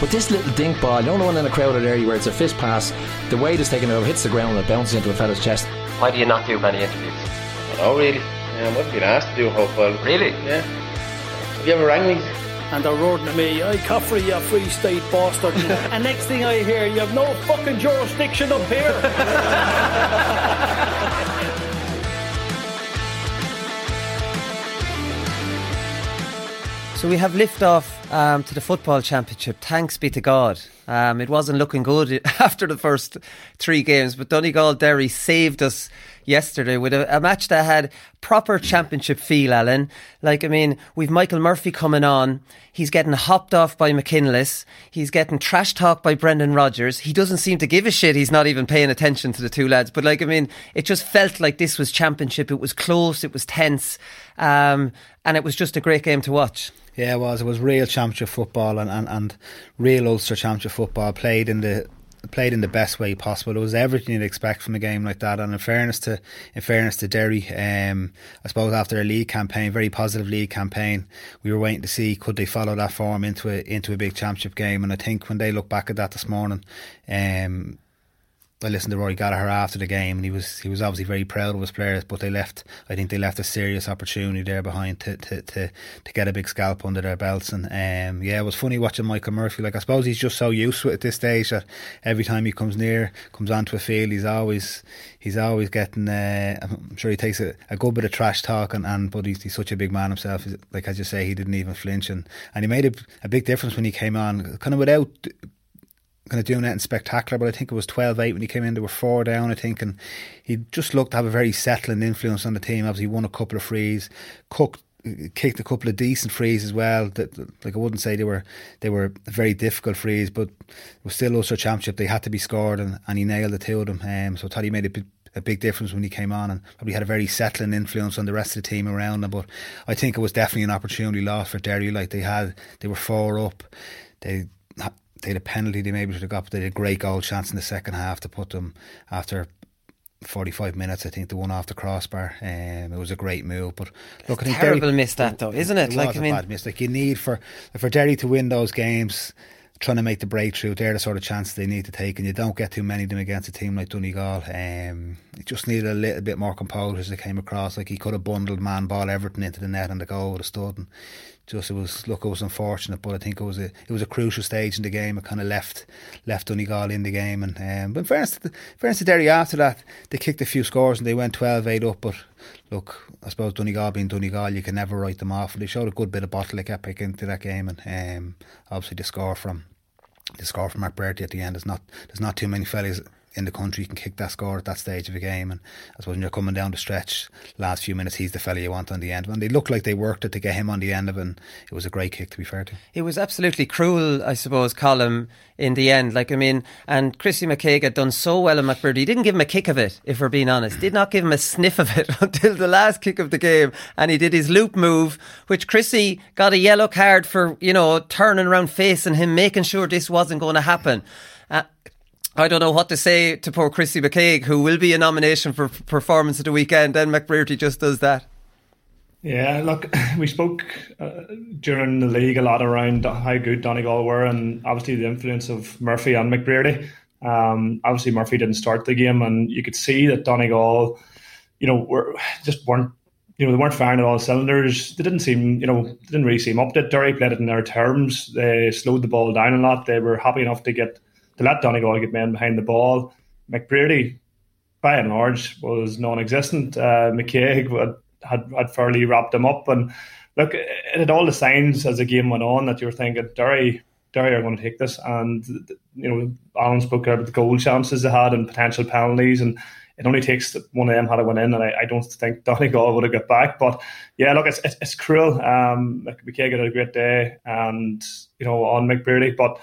But this little dink ball, you know the one in a crowded area where it's a fist pass, the weight is taken over, hits the ground and it bounces into a fella's chest. Why do you not do many interviews? Oh, really? Yeah, I wasn't being asked to do a whole file. Really? Yeah. Have you ever rang me? and they're roaring at me, I Caffrey, you a free state bastard. and next thing I hear, you have no fucking jurisdiction up here. So we have liftoff um, to the football championship. Thanks be to God. Um, it wasn't looking good after the first three games, but Donegal Derry saved us yesterday with a, a, match that had proper championship feel, Alan. Like, I mean, we've Michael Murphy coming on. He's getting hopped off by McKinless. He's getting trash talked by Brendan Rogers. He doesn't seem to give a shit. He's not even paying attention to the two lads. But, like, I mean, it just felt like this was championship. It was close. It was tense. Um, and it was just a great game to watch. Yeah, it was. It was real championship football and, and, and real Ulster championship football played in the played in the best way possible. It was everything you'd expect from a game like that. And in fairness to in fairness to Derry, um, I suppose after a league campaign, very positive league campaign, we were waiting to see could they follow that form into a into a big championship game. And I think when they look back at that this morning, um, I listened to Rory Gallagher after the game, and he was he was obviously very proud of his players. But they left, I think they left a serious opportunity there behind to to, to, to get a big scalp under their belts. And um, yeah, it was funny watching Michael Murphy. Like I suppose he's just so used to it at this stage that every time he comes near, comes onto a field, he's always he's always getting. Uh, I'm sure he takes a, a good bit of trash talk, and, and but he's, he's such a big man himself. Like as you say, he didn't even flinch, and and he made a, a big difference when he came on, kind of without kind of doing anything spectacular, but I think it was 12 8 when he came in. They were four down, I think, and he just looked to have a very settling influence on the team. Obviously, won a couple of frees, cooked. Kicked a couple of decent frees as well. That like I wouldn't say they were they were very difficult frees, but it was still Ulster Championship. They had to be scored, and, and he nailed the two of them. Um, so I thought he made a big, a big difference when he came on and probably had a very settling influence on the rest of the team around him. But I think it was definitely an opportunity lost for Derry. Like they had, they were four up. They they had a penalty they maybe should have got, but they had a great goal chance in the second half to put them after 45 minutes, I think, the one off the crossbar. Um, it was a great move. But look, it's I think terrible Derry, miss that though, isn't it? it like, I mean, bad miss. Like you need for for Derry to win those games, trying to make the breakthrough. They're the sort of chances they need to take, and you don't get too many of them against a team like Donegal. Um, it just needed a little bit more composure as they came across. Like he could have bundled man ball everything into the net and the goal would have stood. And just it was look, it was unfortunate, but I think it was a it was a crucial stage in the game. It kind of left left Donegal in the game, and um, but in fairness, to, fairness to Derry after that, they kicked a few scores and they went 12-8 up. But look, I suppose Donegal being Donegal, you can never write them off. They showed a good bit of bottleneck epic into that game, and um, obviously the score from the score from McBrearty at the end is not there's not too many fellas in the country can kick that score at that stage of a game. And I suppose when you're coming down the stretch, last few minutes, he's the fella you want on the end. And they looked like they worked it to get him on the end of it. And it was a great kick, to be fair to. It was absolutely cruel, I suppose, Colm, in the end. Like, I mean, and Chrissy McKaigue had done so well in McBrearty. He didn't give him a kick of it, if we're being honest. Did not give him a sniff of it until the last kick of the game. And he did his loop move, which Chrissy got a yellow card for, you know, turning around facing him, making sure this wasn't going to happen. Uh, I don't know what to say to poor Chrissy McKaigue, who will be a nomination for performance of the weekend, and McBrearty just does that. Yeah, look, we spoke uh, during the league a lot around how good Donegal were, and obviously the influence of Murphy and McBrearty. Um, obviously, Murphy didn't start the game, and you could see that Donegal, you know, were just weren't, you know, they weren't firing at all cylinders. They didn't seem, you know, didn't really seem up to it. Derry played it in their terms. They slowed the ball down a lot. They were happy enough to get to let Donegal get men behind the ball. McBrearty, by and large, was non-existent. Uh, McKaigue had, had fairly wrapped them up, and look, it had all the signs as the game went on that you were thinking Derry Derry are going to take this. And, you know, Alan spoke about the goal chances they had and potential penalties. And it only takes one of them had to went in. And I, I don't think Donegal would have got back. But yeah, look, it's, it's, it's cruel. Um, McKaigue had a great day and, you know, on McBrearty. But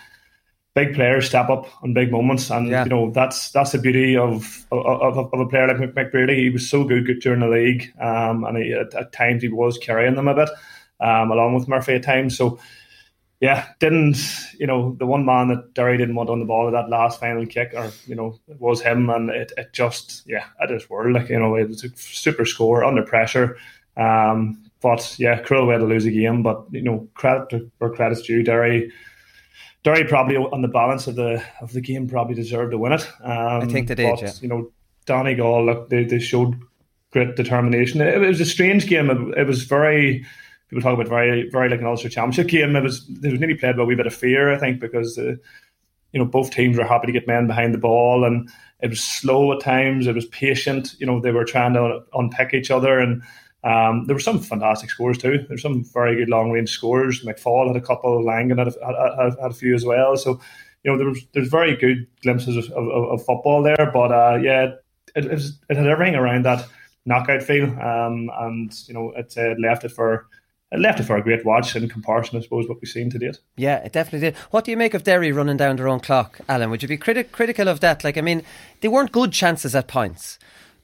big players step up on big moments, and yeah. you know that's that's the beauty of of, of a player like McBrearty. He was so good during the league, um, and he, at, at, times he was carrying them a bit, um, along with Murphy at times. So yeah, didn't you know the one man that Derry didn't want on the ball with that last final kick, or you know, it was him, and it, it just yeah, at his word, like you know, it was a super score under pressure. Um, but yeah, cruel way to lose a game, but you know, credit where credit's due. Derry, Derry probably on the balance of the of the game probably deserved to win it. Um, I think they did. But, yeah. You know, Donegal, look, they, they showed great determination. It, it was a strange game. It, it was very people talk about very, very like an Ulster Championship game. It was it was nearly played with a wee bit of fear, I think, because uh, you know both teams were happy to get men behind the ball, and it was slow at times. It was patient. You know, they were trying to unpick each other, and um, there were some fantastic scores too. There's some very good long range scores. McFall had a couple, Langan had a, had, had a few as well. So you know, there was there's very good glimpses of, of, of football there. But uh, yeah, it, it, was, it had everything around that knockout feel, um, and you know, it uh, left it for it left it for a great watch in comparison, I suppose, what we've seen to date. Yeah, it definitely did. What do you make of Derry running down their own clock, Alan? Would you be criti- critical of that? Like, I mean, they weren't good chances at points,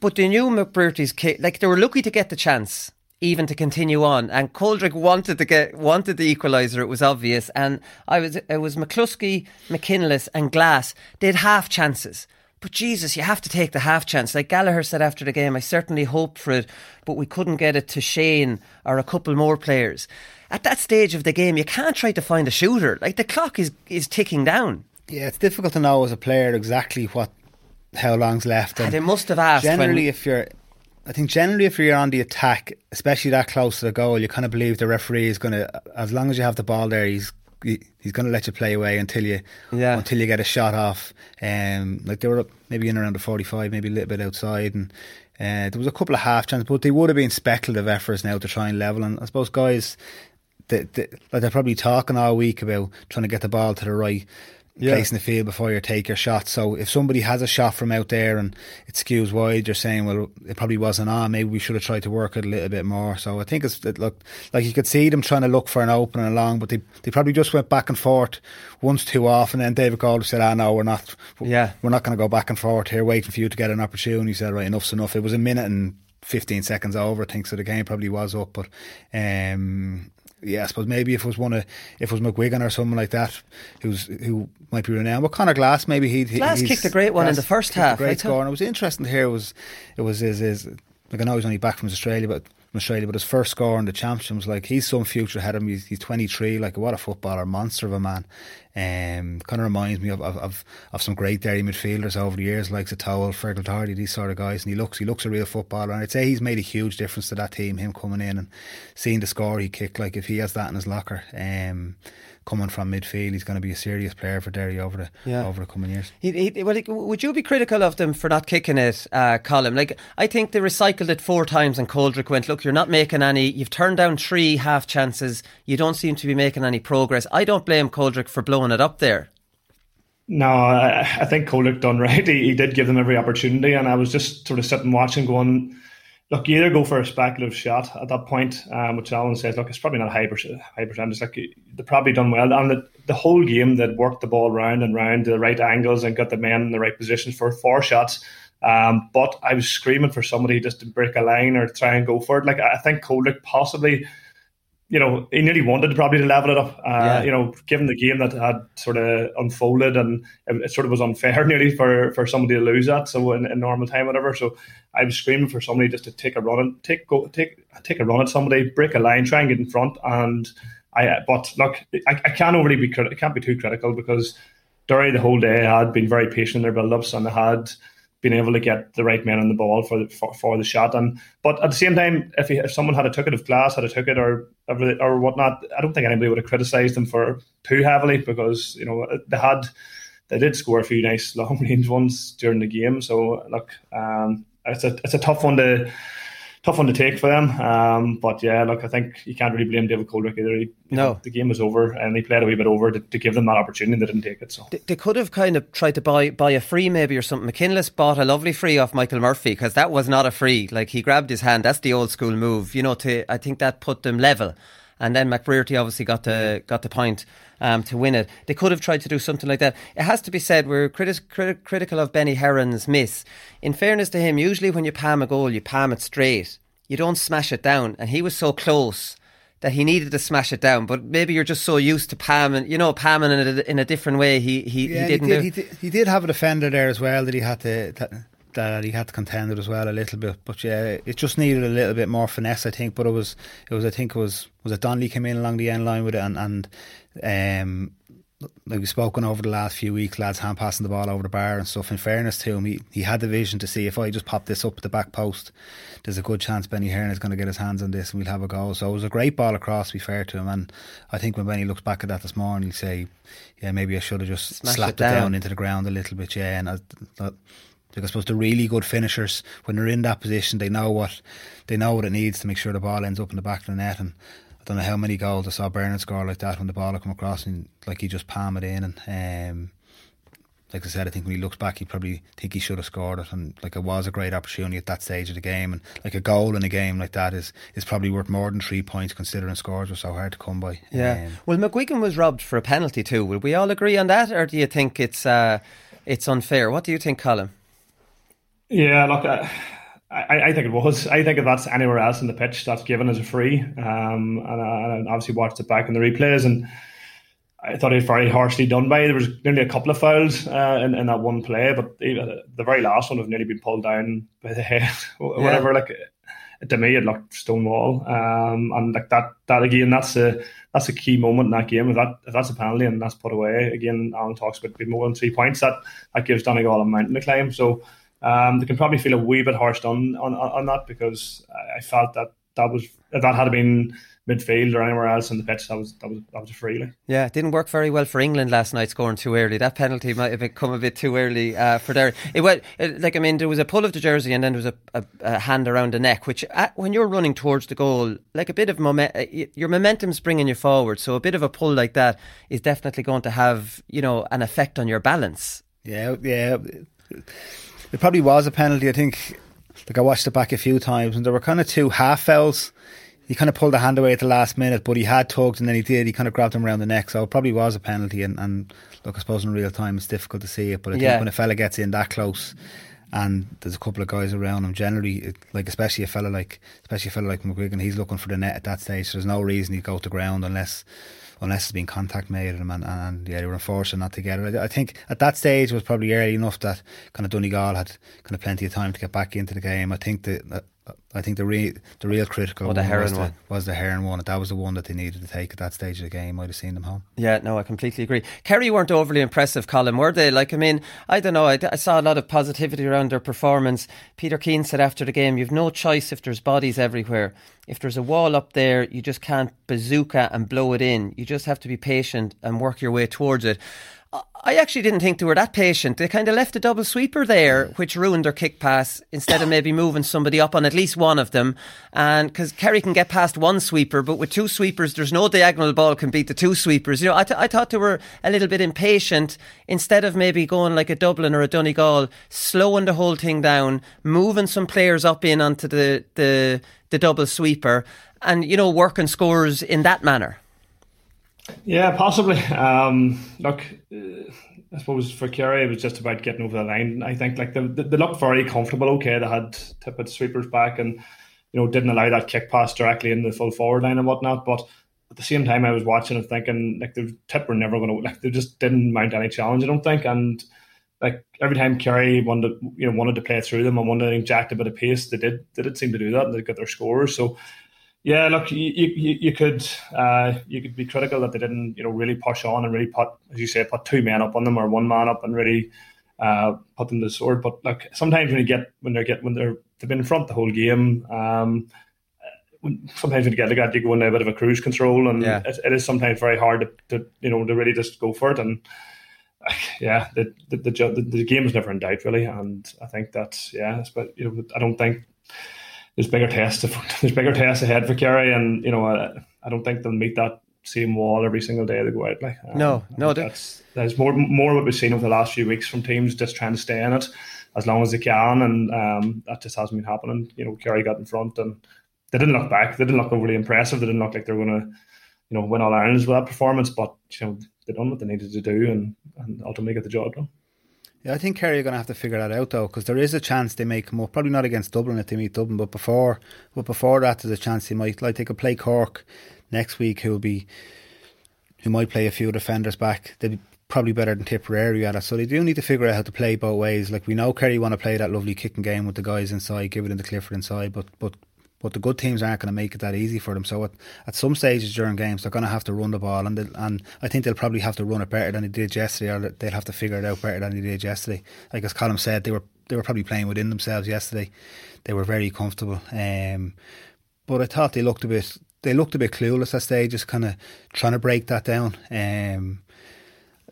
but they knew McBrearty's like they were lucky to get the chance, even to continue on. And Coldrick wanted to get wanted the equaliser. It was obvious, and I was it was McCluskey, McKinless, and Glass. Had half chances. But Jesus, you have to take the half chance. Like Gallagher said after the game, I certainly hoped for it, but we couldn't get it to Shane or a couple more players. At that stage of the game, you can't try to find a shooter. Like the clock is, is ticking down. Yeah, it's difficult to know as a player exactly what how long's left. And they must have asked. Generally, if you're, I think generally if you're on the attack, especially that close to the goal, you kind of believe the referee is going to, as long as you have the ball there, he's he's going to let you play away until you yeah. until you get a shot off. Um, like they were up maybe in around the forty five, maybe a little bit outside, and uh, there was a couple of half chances, but they would have been speculative efforts now to try and level. And I suppose guys, they, they, like they're probably talking all week about trying to get the ball to the right yeah. place in the field before you take your shot. So if somebody has a shot from out there and it skews wide, you're saying, well, it probably wasn't on. Maybe we should have tried to work it a little bit more. So I think it's it looked like you could see them trying to look for an opening along, but they they probably just went back and forth once too often. And then David Calder said, "Ah, no, we're not. Yeah, we're not going to go back and forth here, waiting for you to get an opportunity." He said, "Right, enough's enough." It was a minute and 15 seconds over, I think, so the game probably was up. But um, yeah, I suppose maybe if it was one of if it was McGuigan or someone like that, who's who might be renowned. But Conor Glass, maybe he Glass kicked a great one in the first half. great score, and it was interesting to hear. Was it was his, his like I know he's only back from Australia, but from Australia, but his first score in the championship was like he's some future ahead of him. He's, he's 23, like what a footballer, monster of a man. Um, kind of reminds me of, of, of, of some great Derry midfielders over the years, like Satowell, Fergal Doherty, these sort of guys. And he looks he looks a real footballer, and I'd say he's made a huge difference to that team. Him coming in and seeing the score he kicked, like if he has that in his locker. Um, coming from midfield, he's going to be a serious player for Derry over the yeah. over the coming years. He, he, well, would you be critical of them for not kicking it, uh, Colm? Like I think they recycled it four times, and Coldrick went, "Look, you're not making any. You've turned down three half chances. You don't seem to be making any progress." I don't blame Coldrick for blowing it up there. No, I, think Coldrick done right. He, he did give them every opportunity, and I was just sort of sitting watching, going look, you either go for a speculative shot at that point, um, which Alan says, look, it's probably not a high, percent, high percentage. Like they've probably done well, and the, the whole game that worked the ball round and round to the right angles and got the men in the right positions for four shots. Um, but I was screaming for somebody just to break a line or try and go for it. Like I think Coldrick possibly you know, he nearly wanted probably to level it up. Uh, Yeah. You know, given the game that had sort of unfolded and it, it sort of was unfair nearly for, for somebody to lose that. So in, in normal time, whatever. So I was screaming for somebody just to take a run and take go take take a run at somebody, break a line, try and get in front. And I, but look, I, I can't overly be crit- I can't be too critical because Derry the whole day had been very patient in their build-ups and they had been able to get the right men on the ball for the, for, for the shot. And but at the same time, if he, if someone had a ticket of Glass had a ticket or or whatnot, I don't think anybody would have criticised them for too heavily because you know they had they did score a few nice long range ones during the game. So look, um, it's a it's a tough one to tough one to take for them. Um, but yeah, look, I think you can't really blame David Coldrick either. He, No. the game was over and they played a wee bit over to, to give them that opportunity. They didn't take it. So They, they could have kind of tried to buy buy a free maybe or something. McKinless bought a lovely free off Michael Murphy because that was not a free. Like he grabbed his hand. That's the old school move. You know, to I think that put them level. And then McBrearty obviously got the got the point um, to win it. They could have tried to do something like that. It has to be said we're criti- criti- critical of Benny Heron's miss. In fairness to him, usually when you palm a goal, you palm it straight. You don't smash it down. And he was so close that he needed to smash it down. But maybe you're just so used to palming, you know, palming in a, in a different way. He he, Yeah, he didn't did, he, did, he did have a defender there as well that he had to that, that he had to contend with as well a little bit. But yeah, it just needed a little bit more finesse, I think. But it was it was I think it was was it Donnelly came in along the end line with it and and um like we've spoken over the last few weeks, lads hand passing the ball over the bar and stuff. In fairness to him, he, he had the vision to see if I just pop this up the back post, there's a good chance Benny Heron is going to get his hands on this and we'll have a goal. So it was a great ball across, to be fair to him. And I think when Benny looks back at that this morning, he'll say, yeah, maybe I should have just Smash slapped it it down. down. into the ground a little bit. Yeah, and I, I, like I suppose the really good finishers, when they're in that position, they know what they know what it needs to make sure the ball ends up in the back of the net. And I don't know how many goals I saw Bernard score like that when the ball had come across and like he just palm it in. And um, like I said, I think when he looks back, he probably think he should have scored it. And like it was a great opportunity at that stage of the game. And like a goal in a game like that is is probably worth more than three points, considering scores were so hard to come by. Yeah. Um, well, McGuigan was robbed for a penalty too. Will we all agree on that, or do you think it's uh, it's unfair? What do you think, Colm? Yeah, look, I, I, I think it was. I think if that's anywhere else in the pitch, that's given as a free. Um, and, I, and I obviously watched it back in the replays, and I thought it was very harshly done by. There was nearly a couple of fouls uh, in, in that one play, but the, very last one have nearly been pulled down by the head, or Yeah. whatever. Like to me, it looked stonewall. Um, and like that, that again, that's a that's a key moment in that game. If that if that's a penalty and that's put away again, Alan talks about being more than three points. That that gives Donegal a mountain to climb. So um, they can probably feel a wee bit harsh on on, on that because I, I felt that that was if that had been midfield or anywhere else in the pitch, that was that was that was a free. Like. Yeah, it didn't work very well for England last night, scoring too early. That penalty might have come a bit too early uh, for Derry. It went it, like I mean, there was a pull of the jersey and then there was a, a, a hand around the neck, which uh, when you're running towards the goal, like a bit of moment, uh, your momentum's bringing you forward. So a bit of a pull like that is definitely going to have you know an effect on your balance. Yeah, yeah. It probably was a penalty. I think. Like I watched it back a few times, and there were kind of two half fouls. He kind of pulled the hand away at the last minute, but he had tugged, and then he did. He kind of grabbed him around the neck, so it probably was a penalty. And, and look, I suppose in real time it's difficult to see it, but I Yeah. think when a fella gets in that close, and there's a couple of guys around him, generally, like especially a fella like especially a fella like McGuigan, he's looking for the net at that stage. So there's no reason he'd go to ground unless unless there's been contact made with and, and, and yeah, they were unfortunate not to get it. I, I think at that stage it was probably early enough that kind of Donegal had kind of plenty of time to get back into the game. I think that. Uh, I think the real the real critical Oh, the one was, the, one. was the Heron one. That was the one that they needed to take at that stage of the game. I'd have seen them home. Yeah, no, I completely agree. Kerry weren't overly impressive, Colm, were they? Like, I mean, I don't know. I, I saw a lot of positivity around their performance. Peter Keane said after the game, "You've no choice if there's bodies everywhere. If there's a wall up there, you just can't bazooka and blow it in. You just have to be patient and work your way towards it." I- actually didn't think they were that patient. They kind of left a double sweeper there, which ruined their kick pass instead of maybe moving somebody up on at least one of them. And because Kerry can get past one sweeper, but with two sweepers, there's no diagonal ball can beat the two sweepers. You know, I, th- I thought they were a little bit impatient instead of maybe going like a Dublin or a Donegal, slowing the whole thing down, moving some players up in onto the the, the double sweeper, and you know, working scores in that manner. Yeah, possibly. Um, look, uh, I suppose for Kerry, it was just about getting over the line. I think like they, they looked very comfortable. Okay, they had Tippett sweepers back and you know didn't allow that kick pass directly in the full forward line and whatnot. But at the same time, I was watching and thinking like the Tipp were never going to like they just didn't mount any challenge. I don't think, and like every time Kerry wanted to, you know wanted to play through them and wanted to inject a bit of pace, they did they did seem to do that and they got their scores. So yeah, look, you you, you could uh, you could be critical that they didn't you know really push on and really put as you say put two men up on them or one man up and really uh, put them to the sword. But like sometimes when you get when they get when they're they've been in front the whole game. Um, sometimes when you get like that, you go into a bit of a cruise control, and yeah. it, it is sometimes very hard to, to, you know to really just go for it. And yeah, the the, the the, the game is never in doubt really, and I think that's yeah. But you know, I don't think there's bigger tests. There's bigger tests ahead for Kerry, and you know, I, I don't think they'll meet that same wall every single day they go out. Like um, no, no, that's that's more more what we've seen over the last few weeks from teams just trying to stay in it as long as they can, and um, that just hasn't been happening. You know, Kerry got in front and they didn't look back. They didn't look overly impressive. They didn't look like they were going to, you know, win all Irelands with that performance. But you know, they done what they needed to do and, and ultimately get the job done. Yeah, I think Kerry are going to have to figure that out though, because there is a chance they may come up. Probably not against Dublin if they meet Dublin, but before, but before that, there's a chance they might like they could play Cork next week, who will be, who might play a few defenders back. They'd be probably better than Tipperary at it, so they do need to figure out how to play both ways. Like we know Kerry want to play that lovely kicking game with the guys inside, give it into Clifford inside, but but but the good teams aren't going to make it that easy for them. So at, at some stages during games, they're going to have to run the ball, and and I think they'll probably have to run it better than they did yesterday, or they'll have to figure it out better than they did yesterday. Like as Colm said, they were they were probably playing within themselves yesterday. They were very comfortable, um, but I thought they looked a bit they looked a bit clueless at stages, kind of trying to break that down. Um,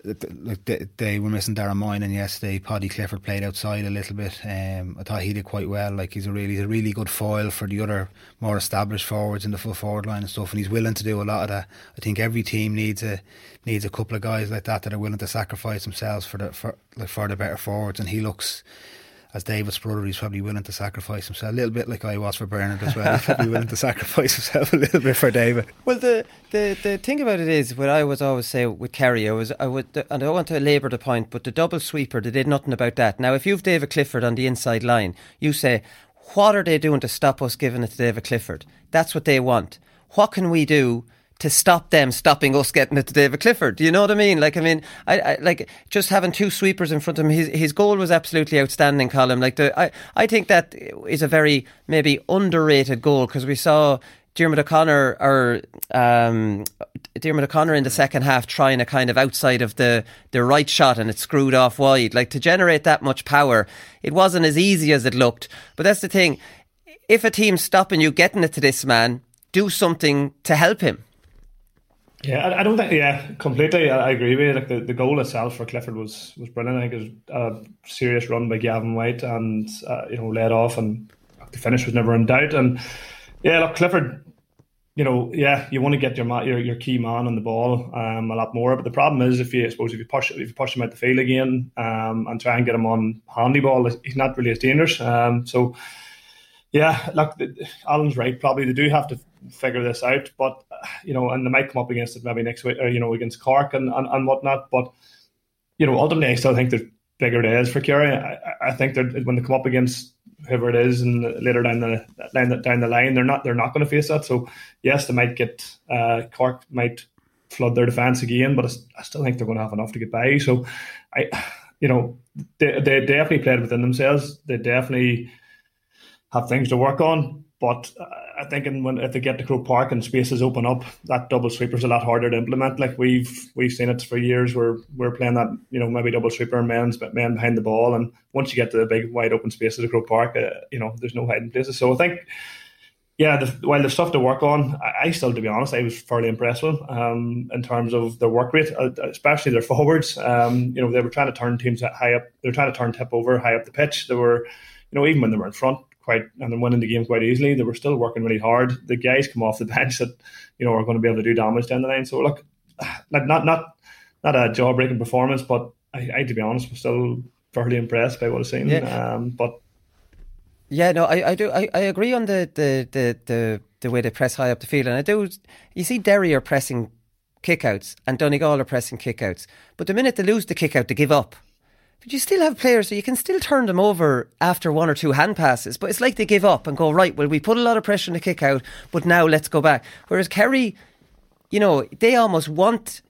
like they, they were missing Darren and yesterday. Paudie Clifford played outside a little bit. Um, I thought he did quite well. Like he's a really, he's a really good foil for the other more established forwards in the full forward line and stuff. And he's willing to do a lot of that. I think every team needs a needs a couple of guys like that that are willing to sacrifice themselves for the for like for the better forwards. And he looks as David's brother, he's probably willing to sacrifice himself a little bit like I was for Bernard as well. He's probably willing to sacrifice himself a little bit for David. Well, the, the, the thing about it is, what I was always say with Kerry, I was I would, and I want to labour the point, but the double sweeper, they did nothing about that. Now, if you've David Clifford on the inside line, you say, what are they doing to stop us giving it to David Clifford? That's what they want. What can we do? To stop them stopping us getting it to David Clifford. Do you know what I mean? Like, I mean, I, I like just having two sweepers in front of him. His his goal was absolutely outstanding, Colm. Like, the, I I think that is a very maybe underrated goal because we saw. Diarmuid O'Connor or um, Diarmuid O'Connor in the second half trying a kind of outside of the, the right shot and it screwed off wide. Like to generate that much power, it wasn't as easy as it looked. But that's the thing. If a team's stopping you getting it to this man, do something to help him. Yeah, I, I, don't think. Yeah, completely. I, I, agree with you. Like the, the goal itself for Clifford was was brilliant. I think it was a serious run by Gavin White, and uh, you know led off, and the finish was never in doubt. And yeah, look, Clifford. You know, yeah, you want to get your your, your key man on the ball um, a lot more. But the problem is, if you I suppose if you push if you push him out the field again um, and try and get him on handy ball, he's not really as dangerous. Um, so yeah, look, Alan's right. Probably they do have to figure this out. But you know, and they might come up against it maybe next week, or you know, against Cork and, and, and whatnot. But you know, ultimately, I still think there's bigger days for Kerry. I, I think that when they come up against whoever it is, and later down the down the, down the line, they're not they're not going to face that. So yes, they might get uh, Cork might flood their defence again, but I still think they're going to have enough to get by. So I, you know, they they definitely played within themselves. They definitely have things to work on. But uh, I think when if they get to Croke Park and spaces open up, that double sweeper is a lot harder to implement. Like we've we've seen it for years. Where we're playing that, you know, maybe double sweeper men's men behind the ball, and once you get to the big wide open spaces of Croke Park, uh, you know, there's no hiding places. So I think, yeah, the, while there's stuff to work on, I, I, still, to be honest, I was fairly impressed with um, in terms of their work rate, uh, especially their forwards. Um, you know, they were trying to turn teams high up. They were trying to turn Tipp over high up the pitch. They were, you know, even when they were in front quite and then winning the game quite easily. They were still working really hard. The guys come off the bench that you know are going to be able to do damage down the line. So look, like not not not a jaw breaking performance, but I, I, to be honest, was still fairly impressed by what I've seen. Yeah. Um, but yeah, no, I, I do I, I agree on the, the, the, the, the way they press high up the field, and I do. You see, Derry are pressing kickouts, and Donegal are pressing kickouts, but the minute they lose the kickout, they give up. But you still have players, so you can still turn them over after one or two hand passes. But it's like they give up and go, right, well, we put a lot of pressure on the kick out, but now let's go back. Whereas Kerry, you know, they almost want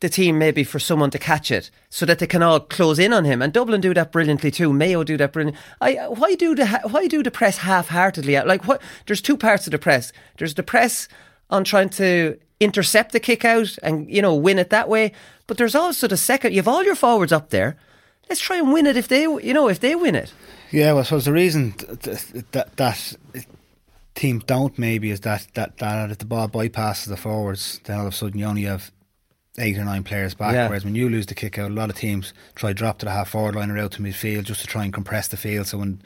the team maybe for someone to catch it so that they can all close in on him. And Dublin do that brilliantly too. Mayo do that brilliantly. I, why do the why do the press half-heartedly? Like what? There's two parts of the press. There's the press on trying to intercept the kick out and you know win it that way. But there's also the second. You have all your forwards up there. Let's try and win it if they you know if they win it. Yeah, well, I suppose the reason that that, that teams don't maybe is that, that that if the ball bypasses the forwards, then all of a sudden you only have eight or nine players back. Yeah. Whereas when you lose the kick out, a lot of teams try drop to the half forward line or out to midfield just to try and compress the field. So when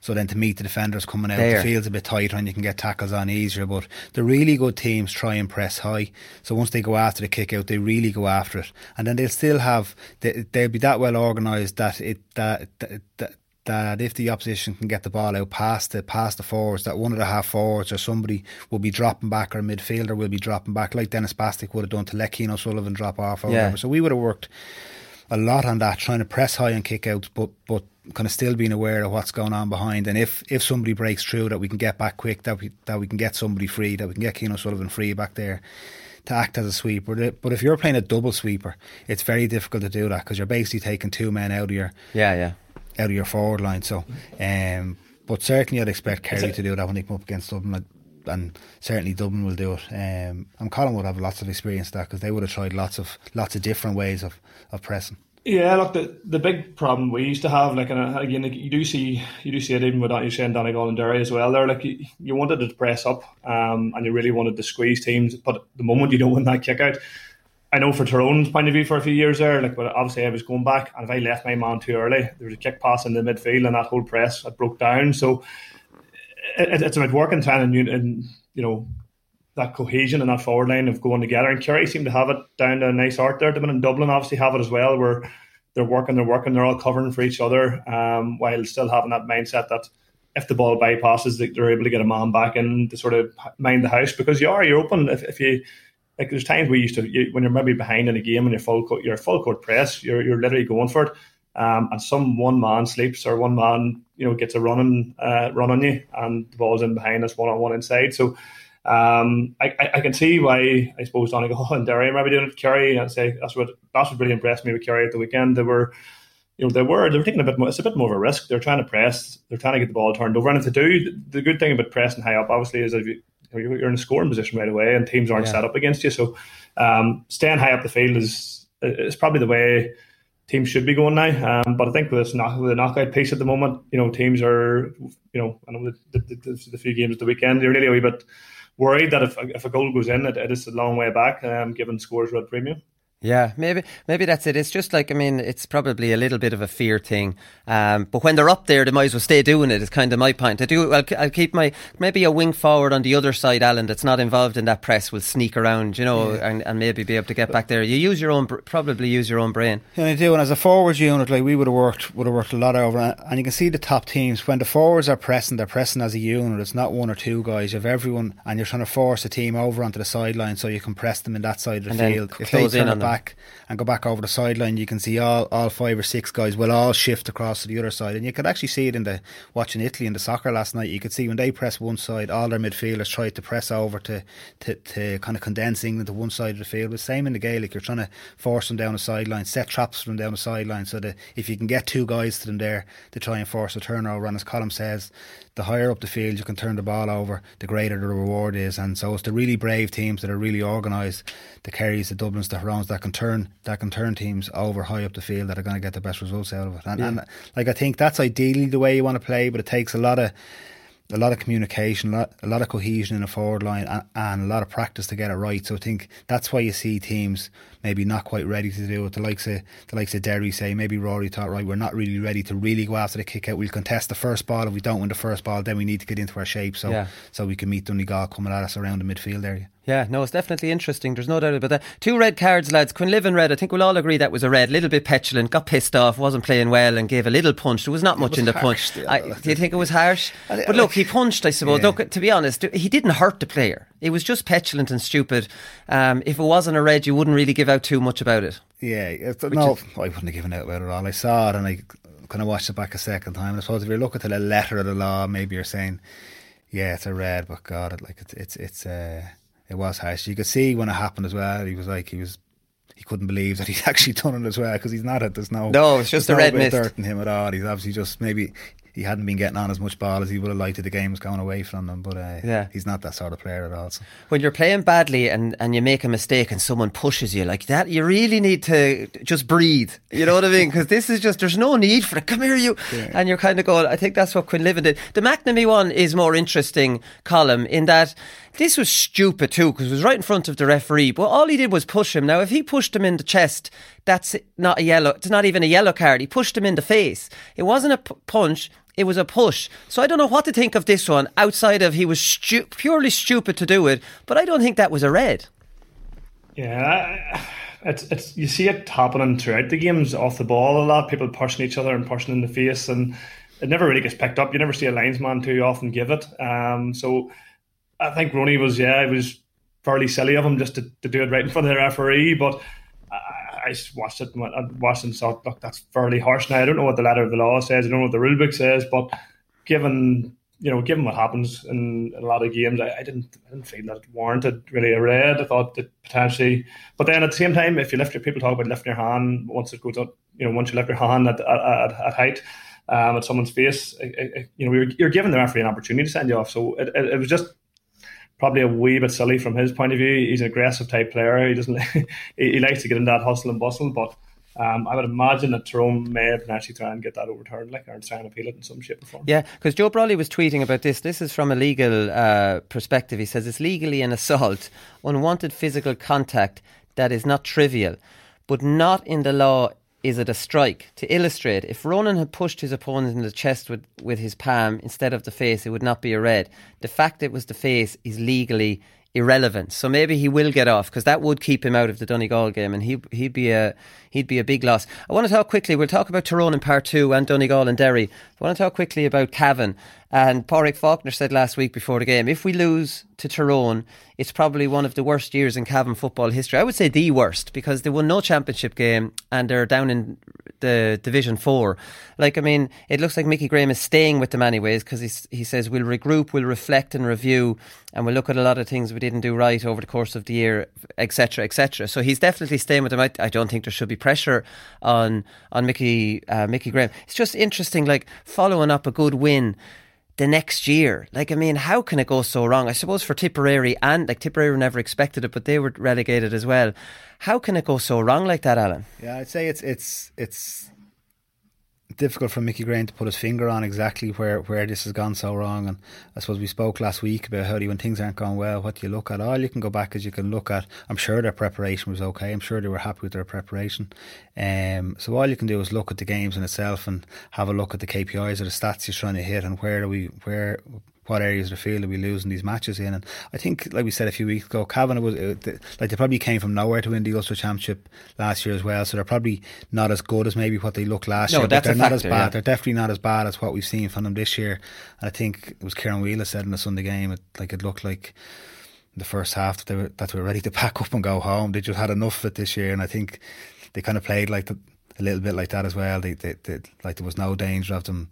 so then to meet the defenders coming out, there. the field's a bit tighter and you can get tackles on easier. But the really good teams try and press high. So once they go after the kick out, they really go after it, and then they'll still have they, will be that well organised that it that, that, that that if the opposition can get the ball out past the past the forwards, that one of the half forwards or somebody will be dropping back or a midfielder will be dropping back, like Denis Bastick would have done to let Cian O'Sullivan drop off or yeah. whatever. So we would have worked a lot on that, trying to press high and kick out, but but kind of still being aware of what's going on behind. And if if somebody breaks through, that we can get back quick, that we that we can get somebody free, that we can get Cian Sullivan free back there to act as a sweeper. But if you're playing a double sweeper, it's very difficult to do that because you're basically taking two men out of your yeah yeah out of your forward line. So, um, but certainly I'd expect Kerry to do that when they come up against Dublin. And certainly Dublin will do it. Um, and Colm would have lots of experience that because they would have tried lots of lots of different ways of, of pressing. Yeah, look, the the big problem we used to have, like, and uh, again, like, you do see you do see it even with you saying Donegal and Derry as well. There, like, you, you wanted to press up, um, and you really wanted to squeeze teams, but the moment you don't win that kick out, I know for Tyrone's point of view for a few years there, like, but obviously I was going back, and if I left my man too early, there was a kick pass in the midfield, and that whole press had broke down. So it, it's about working time and, and you know that cohesion and that forward line of going together. And Kerry seem to have it down to a nice art there. And Dublin obviously have it as well, where they're working, they're working, they're all covering for each other, um, while still having that mindset that if the ball bypasses, they're able to get a man back in to sort of mind the house because you are you're open if, if you like there's times we used to you, when you're maybe behind in a game and you're full court, you're full court press, you're you're literally going for it, um, and some one man sleeps or one man you know gets a running uh, run on you, and the ball's in behind us one on one inside. So um, I, I, I, can see why I suppose Donegal and Derry are maybe doing it. Kerry, I'd say that's what that's what really impressed me with Kerry at the weekend. They were. You know they were they were taking a bit more. It's a bit more of a risk. They're trying to press. They're trying to get the ball turned over. And if they do, the, the good thing about pressing high up, obviously, is if you you're in a scoring position right away, and teams aren't yeah. set up against you. So um, staying high up the field is is probably the way teams should be going now. Um, but I think with this knock, the knockout piece at the moment, you know, teams are, you know, I know the, the, the, the few games at the weekend, they're really a wee bit worried that if, if a goal goes in, it, it is a long way back, um, given scores at premium. Yeah, maybe maybe that's it. It's just like I mean, it's probably a little bit of a fear thing. Um, but when they're up there, they might as well stay doing it. It's kind of my point. I do. I'll, I'll, keep my maybe a wing forward on the other side, Alan. That's not involved in that press will sneak around, you know, yeah. and, and maybe be able to get back there. You use your own, probably use your own brain. Yeah, I do. And as a forwards unit, like we would have worked, would have worked a lot over. And you can see the top teams when the forwards are pressing, they're pressing as a unit. It's not one or two guys. You have everyone, and you're trying to force a team over onto the sideline so you can press them in that side of the and field. If they turn it back and go back over the sideline, you can see all, all five or six guys will all shift across to the other side. And you could actually see it in the watching Italy in the soccer last night. You could see when they press one side, all their midfielders tried to press over to, to, to kind of condense England to one side of the field. The same in the Gaelic, you're trying to force them down the sideline, set traps for them down the sideline so that if you can get two guys to them there to try and force a turnover, and as Colin says, the higher up the field you can turn the ball over, the greater the reward is. And so it's the really brave teams that are really organised, the Kerrys, the Dublins, the Tyrones that can turn that can turn teams over high up the field that are going to get the best results out of it. And, yeah. and like I think that's ideally the way you want to play, but it takes a lot of a lot of communication, a lot, a lot of cohesion in the forward line, and, and, a lot of practice to get it right. So I think that's why you see teams maybe not quite ready to do it. The likes of the likes of Derry say maybe Rory thought right, we're not really ready to really go after the kick out. We'll contest the first ball. If we don't win the first ball, then we need to get into our shape so yeah. so we can meet Donegal coming at us around the midfield area. Yeah, no, it's definitely interesting. There's no doubt about that. Two red cards, lads. Quinlivan red. I think we'll all agree that was a red. A little bit petulant, got pissed off, wasn't playing well, and gave a little punch. There was not much was in the punch. I, do you think it was harsh? but look, he punched. I suppose. Yeah. Look, to be honest, he didn't hurt the player. It was just petulant and stupid. Um, if it wasn't a red, you wouldn't really give out too much about it. Yeah, no, is, I wouldn't have given out about it at all. I saw it and I kind of watched it back a second time. I suppose if you're looking at the letter of the law, maybe you're saying, yeah, it's a red, but God, it, like it's it's it's. Uh, It was harsh. You could see when it happened as well. He was like he was he couldn't believe that he's actually done it as well because he's not it. There's no no, it's just a no red mist dirt in him at all. He's obviously just maybe he hadn't been getting on as much ball as he would have liked if the game was going away from him. But uh, yeah. he's not that sort of player at all. So. When you're playing badly and, and you make a mistake and someone pushes you like that, you really need to just breathe. You know what I mean? Because this is just, there's no need for it. Come here, you. Yeah. And you're kind of going, I think that's what Quinn Quinlivan did. The McNamee one is more interesting Colm in that this was stupid too because it was right in front of the referee. But all he did was push him. Now, if he pushed him in the chest, that's not a yellow. It's not even a yellow card. He pushed him in the face. It wasn't a p- punch. It was a push. So I don't know what to think of this one outside of he was stu- purely stupid to do it, but I don't think that was a red. Yeah, it's it's you see it happening throughout the games off the ball a lot. People pushing each other and pushing in the face, and it never really gets picked up. You never see a linesman too often give it. Um, so I think Ronnie was yeah, it was fairly silly of him just to, to do it right in front of the referee, but. I watched it and watched and thought, look, that's fairly harsh. Now I don't know what the letter of the law says. I don't know what the rule book says, but given you know, given what happens in, in a lot of games, I, I, didn't I didn't feel that it warranted really a red. I thought that potentially, but then at the same time, if you lift your people talk about lifting your hand once it goes up, you know, once you lift your hand at at, at, height. Um, at someone's face, it, it, you know, you're, you're giving the referee an opportunity to send you off. So it, it, was just probably a wee bit silly from his point of view. He's an aggressive type player. He doesn't he, likes to get in that hustle and bustle, but um, I would imagine that Tyrone may have actually try and get that overturned, like or try and appeal it in some shape or form. Yeah, because Joe Brolly was tweeting about this. This is from a legal uh, perspective. He says it's legally an assault, unwanted physical contact that is not trivial, but not in the law is it a strike? To illustrate, if Ronan had pushed his opponent in the chest with, with his palm instead of the face, it would not be a red. The fact it was the face is legally irrelevant. So maybe he will get off because that would keep him out of the Donegal game, and he he'd be a he'd be a big loss. I want to talk quickly. We'll talk about Tyrone in part two and Donegal and Derry. I want to talk quickly about Cavan. And Padraig Faulkner said last week before the game, if we lose to Tyrone, it's probably one of the worst years in Cavan football history. I would say the worst because they won no championship game and they're down in the Division Four. Like, I mean, it looks like Mickey Graham is staying with them anyways because he says we'll regroup, we'll reflect and review, and we'll look at a lot of things we didn't do right over the course of the year, etc., etc. So he's definitely staying with them. I, I, don't think there should be pressure on on Mickey uh, Mickey Graham. It's just interesting, like following up a good win the next year. Like, I mean, how can it go so wrong? I suppose for Tipperary and like Tipperary never expected it, but they were relegated as well. How can it go so wrong like that, Alan? Yeah, I'd say it's it's it's difficult for Mickey Graham to put his finger on exactly where, where this has gone so wrong. And I suppose we spoke last week about how when things aren't going well, what do you look at? All you can go back is you can look at. I'm sure their preparation was okay. I'm sure they were happy with their preparation. Um, so all you can do is look at the games in itself and have a look at the KPIs or the stats you're trying to hit and where are we where what areas of the field are we losing these matches in. And I think, like we said a few weeks ago, Cavan was uh, like they probably came from nowhere to win the Ulster Championship last year as well. So they're probably not as good as maybe what they looked last no, year. That's but they're not factor, as bad. Yeah. They're definitely not as bad as what we've seen from them this year. And I think it was Ciarán Whelan said in the Sunday game, it, like it looked like the first half that they were that they were ready to pack up and go home. They just had enough of it this year, and I think they kind of played like the, a little bit like that as well. They, they, they, like there was no danger of them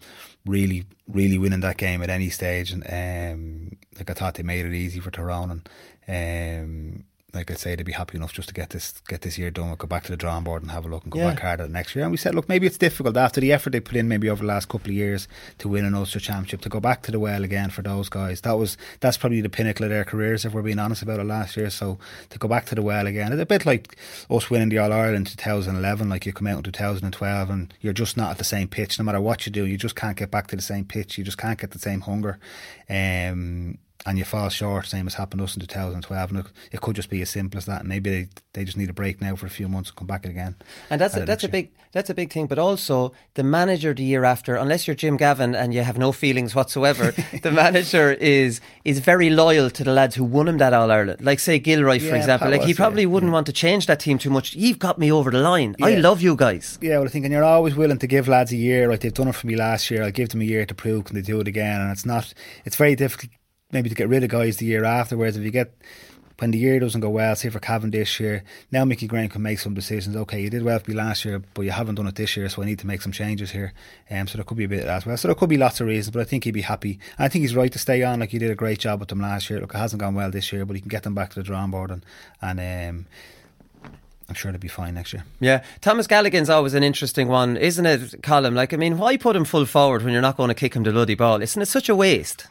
really, really winning that game at any stage. And um, like I thought they made it easy for Tyrone. And um, like I say, they'd be happy enough just to get this get this year done. We'll go back to the drawing board and have a look and go yeah. back harder next year. And we said, look, maybe it's difficult after the effort they put in, maybe over the last couple of years to win an Ulster Championship, to go back to the well again for those guys. That was that's probably the pinnacle of their careers, if we're being honest about it last year. So to go back to the well again, it's a bit like us winning the All Ireland 2011. Like you come out in 2012 and you're just not at the same pitch. No matter what you do, you just can't get back to the same pitch. You just can't get the same hunger. Um, and you fall short, same as happened to us in 2012. And it, could just be as simple as that. Maybe they, they just need a break now for a few months and come back again. And that's a, that's a big that's a big thing. But also the manager the year after, unless you're Jim Gavin and you have no feelings whatsoever, the manager is is very loyal to the lads who won him that All Ireland. Like say Gilroy, for yeah, example. Like he probably yeah, wouldn't yeah. want to change that team too much. You've got me over the line. I love you guys. Yeah, well, I think, and you're always willing to give lads a year. Like they've done it for me last year. I'll give them a year to prove can they do it again. And it's not. It's very difficult maybe to get rid of guys the year after. Whereas if you get when the year doesn't go well, say for Cavendish year, now Mickey Graham can make some decisions. Okay, you did well for me last year, but you haven't done it this year, so I need to make some changes here. Um, so there could be a bit as well. So there could be lots of reasons, but I think he'd be happy. I think he's right to stay on. Like he did a great job with them last year. Look, it hasn't gone well this year, but he can get them back to the drawing board and and. Um, I'm sure they'll be fine next year. Yeah, Thomas Galligan's always an interesting one, isn't it, Colin? Like, I mean, why put him full forward when you're not going to kick him the bloody ball? Isn't it such a waste?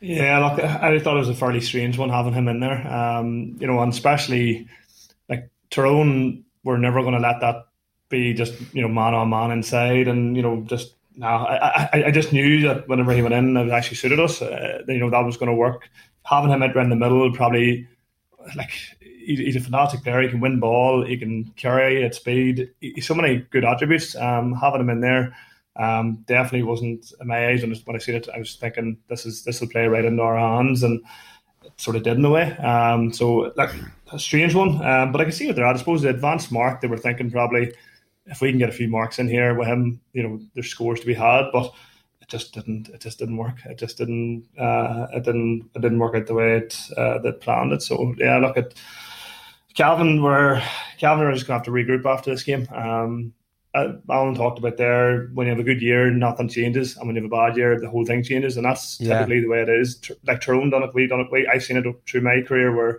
Yeah, look, I thought it was a fairly strange one having him in there. Um, you know, and especially like Tyrone, we're never going to let that be just you know man on man inside, and you know just now. I, I, I just knew that whenever he went in, it actually suited us. Uh, you know that was going to work. Having him out around the middle probably like he's a fantastic player. He can win ball. He can carry at speed. He's so many good attributes. Um, having him in there um, definitely wasn't in my when, I seen it. I was thinking this is this will play right into our hands, and it sort of did in a way. Um, so like a strange one, um, but I can see what they're at. I suppose the advanced mark they were thinking probably if we can get a few marks in here with him, you know, there's scores to be had, but it just didn't. It just didn't work. It just didn't. Uh, it didn't. It didn't work out the way it uh, that planned it. So yeah, look at Cavan We're Cavan are just to have to regroup after this game. Um, uh, Alan talked about there when you have a good year, nothing changes, and when you have a bad year, the whole thing changes, and that's yeah. typically the way it is. Like Tyrone done it, we done it. We, I've seen it through my career where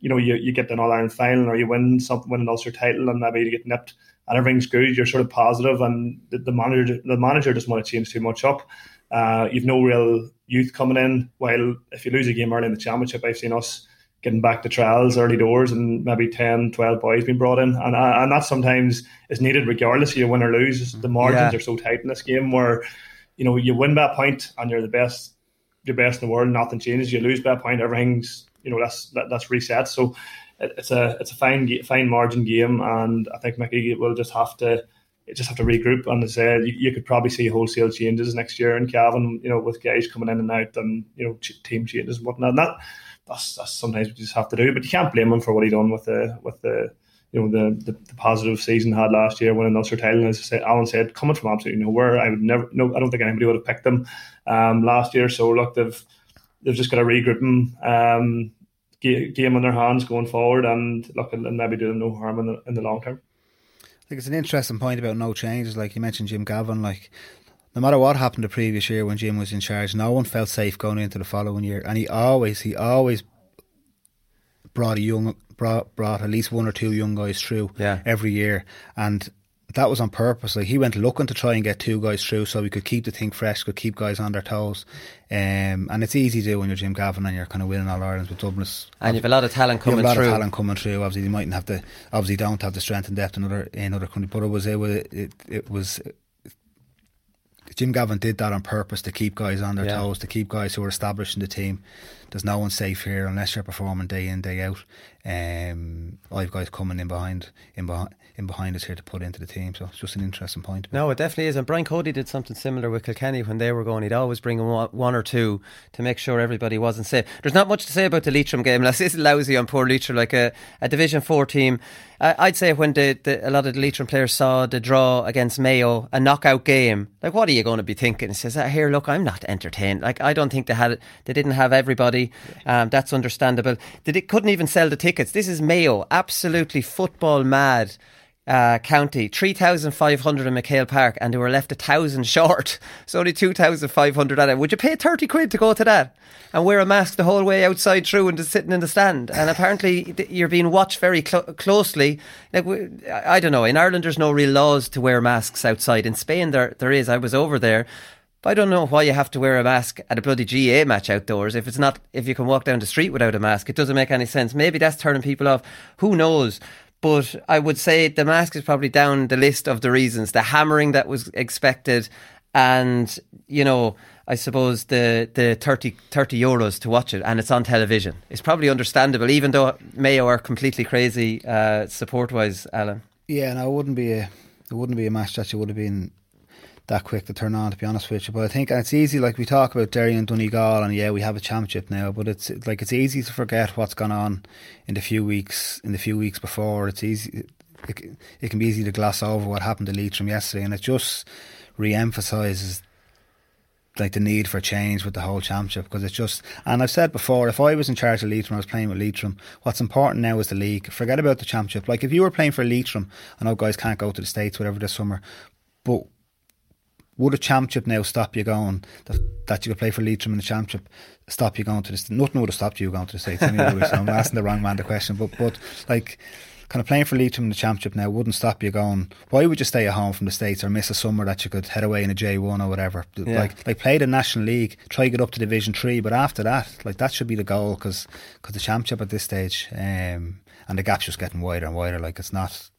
you know you, you get the All Ireland final or you win something, win an Ulster title, and maybe you get nipped, and everything's good. You're sort of positive, and the, the manager the manager doesn't want to change too much up. Uh, you've no real youth coming in. While if you lose a game early in the championship, I've seen us getting back to trials early doors and maybe 10, 12 boys being brought in. And and that sometimes is needed regardless of you win or lose. The margins yeah. are so tight in this game where, you know, you win by a point and you're the best you're best in the world, nothing changes. You lose by a point, everything's you know, that's that, that's reset. So it, it's a it's a fine fine margin game and I think Mickey will just have to just have to regroup. And as I said, you, you, could probably see wholesale changes next year in Cavan, you know, with guys coming in and out and, you know, team changes and whatnot. And that that's, that's sometimes we just have to do. But you can't blame him for what he done with the with the you know the, the, the positive season had last year winning Ulster title. And as I said, Alan said, coming from absolutely nowhere, I would never no, I don't think anybody would have picked them um, last year. So look, they've they've just got to regroup them. Um, game in their hands going forward and look and maybe do them no harm in the in the long term. I think it's an interesting point about no changes. Like you mentioned, Jim Gavin. Like no matter what happened the previous year when Jim was in charge, no one felt safe going into the following year, and he always he always brought a young brought brought at least one or two young guys through yeah. every year, and that was on purpose. Like he went looking to try and get two guys through, so we could keep the thing fresh, could keep guys on their toes. Um, and it's easy to do when you're Jim Gavin and you're kind of winning all Ireland with Dublin. And you've a lot of talent coming have a lot through. of talent coming through. Obviously, you mightn't have the obviously don't have the strength and depth in other in other countries, but it was it was it, it was Jim Gavin did that on purpose to keep guys on their yeah. toes, to keep guys who are established in the team. There's no one safe here unless you're performing day in day out. Um, I've guys coming in behind, in behind, in behind us here to put into the team. So it's just an interesting point. No, it definitely is. And Brian Cody did something similar with Kilkenny when they were going. He'd always bring one or two to make sure everybody wasn't safe. There's not much to say about the Leitrim game. This is lousy on poor Leitrim, like a, a Division 4 team. I'd say when the, the, a lot of the Leitrim players saw the draw against Mayo, a knockout game, like what are you going to be thinking? He says, ah, "Here, look, I'm not entertained. Like I don't think they had, they didn't have everybody. Um, that's understandable. They couldn't even sell the tickets. This is Mayo, absolutely football mad uh, county, 3,500 in MacHale Park, and they were left a thousand short. So only 2,500 at it. Would you pay 30 quid to go to that and wear a mask the whole way outside through and just sitting in the stand? And apparently you're being watched very cl- closely. Like, I don't know. In Ireland, there's no real laws to wear masks outside. In Spain, there there is. I was over there. But I don't know why you have to wear a mask at a bloody GA match outdoors if it's not if you can walk down the street without a mask. It doesn't make any sense. Maybe that's turning people off. Who knows? But I would say the mask is probably down the list of the reasons. The hammering that was expected, and you know, I suppose the the 30, 30 euros to watch it, and it's on television. It's probably understandable, even though Mayo are completely crazy uh, support wise, Alan. Yeah, no, it wouldn't be a it wouldn't be a match that you would have been that quick to turn on, to be honest with you. But I think it's easy, like we talk about Derry and Donegal, and yeah, we have a championship now. But it's like it's easy to forget what's gone on in the few weeks in the few weeks before. It's easy. It, it can be easy to gloss over what happened to Leitrim yesterday, and it just re-emphasises like the need for change with the whole championship because it's just and I've said before if I was in charge of Leitrim I was playing with Leitrim what's important now is the league forget about the championship like if you were playing for Leitrim I know guys can't go to the States whatever this summer but would a championship now stop you going that, that you could play for Leitrim in the championship stop you going to the St nothing would have stopped you going to the States anyway so I'm asking the wrong man the question but but like kind of playing for Leitrim in the Championship now wouldn't stop you going. Why would you stay at home from the states or miss a summer that you could head away in a J one or whatever? Yeah. Like like play the National League, try to get up to Division Three, but after that, like that should be the goal because the Championship at this stage, um, and the gap's just getting wider and wider. Like it's not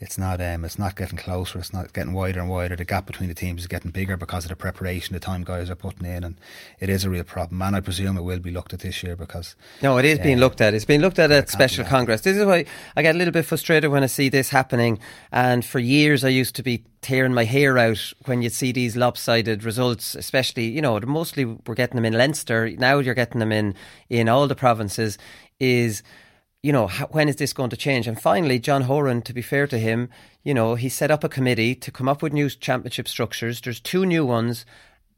it's not um, it's not getting closer. It's not getting wider and wider. The gap between the teams is getting bigger because of the preparation, the time guys are putting in, and it is a real problem. And I presume it will be looked at this year because no, it is uh, being looked at. It's being looked at at special congress. This is why I get a little bit frustrated when I see this happening. And for years, I used to be tearing my hair out when you see these lopsided results, especially you know mostly we're getting them in Leinster. Now you're getting them in in all the provinces. Is you know, when is this going to change? And finally, John Horan, to be fair to him, you know, he set up a committee to come up with new championship structures. There's two new ones,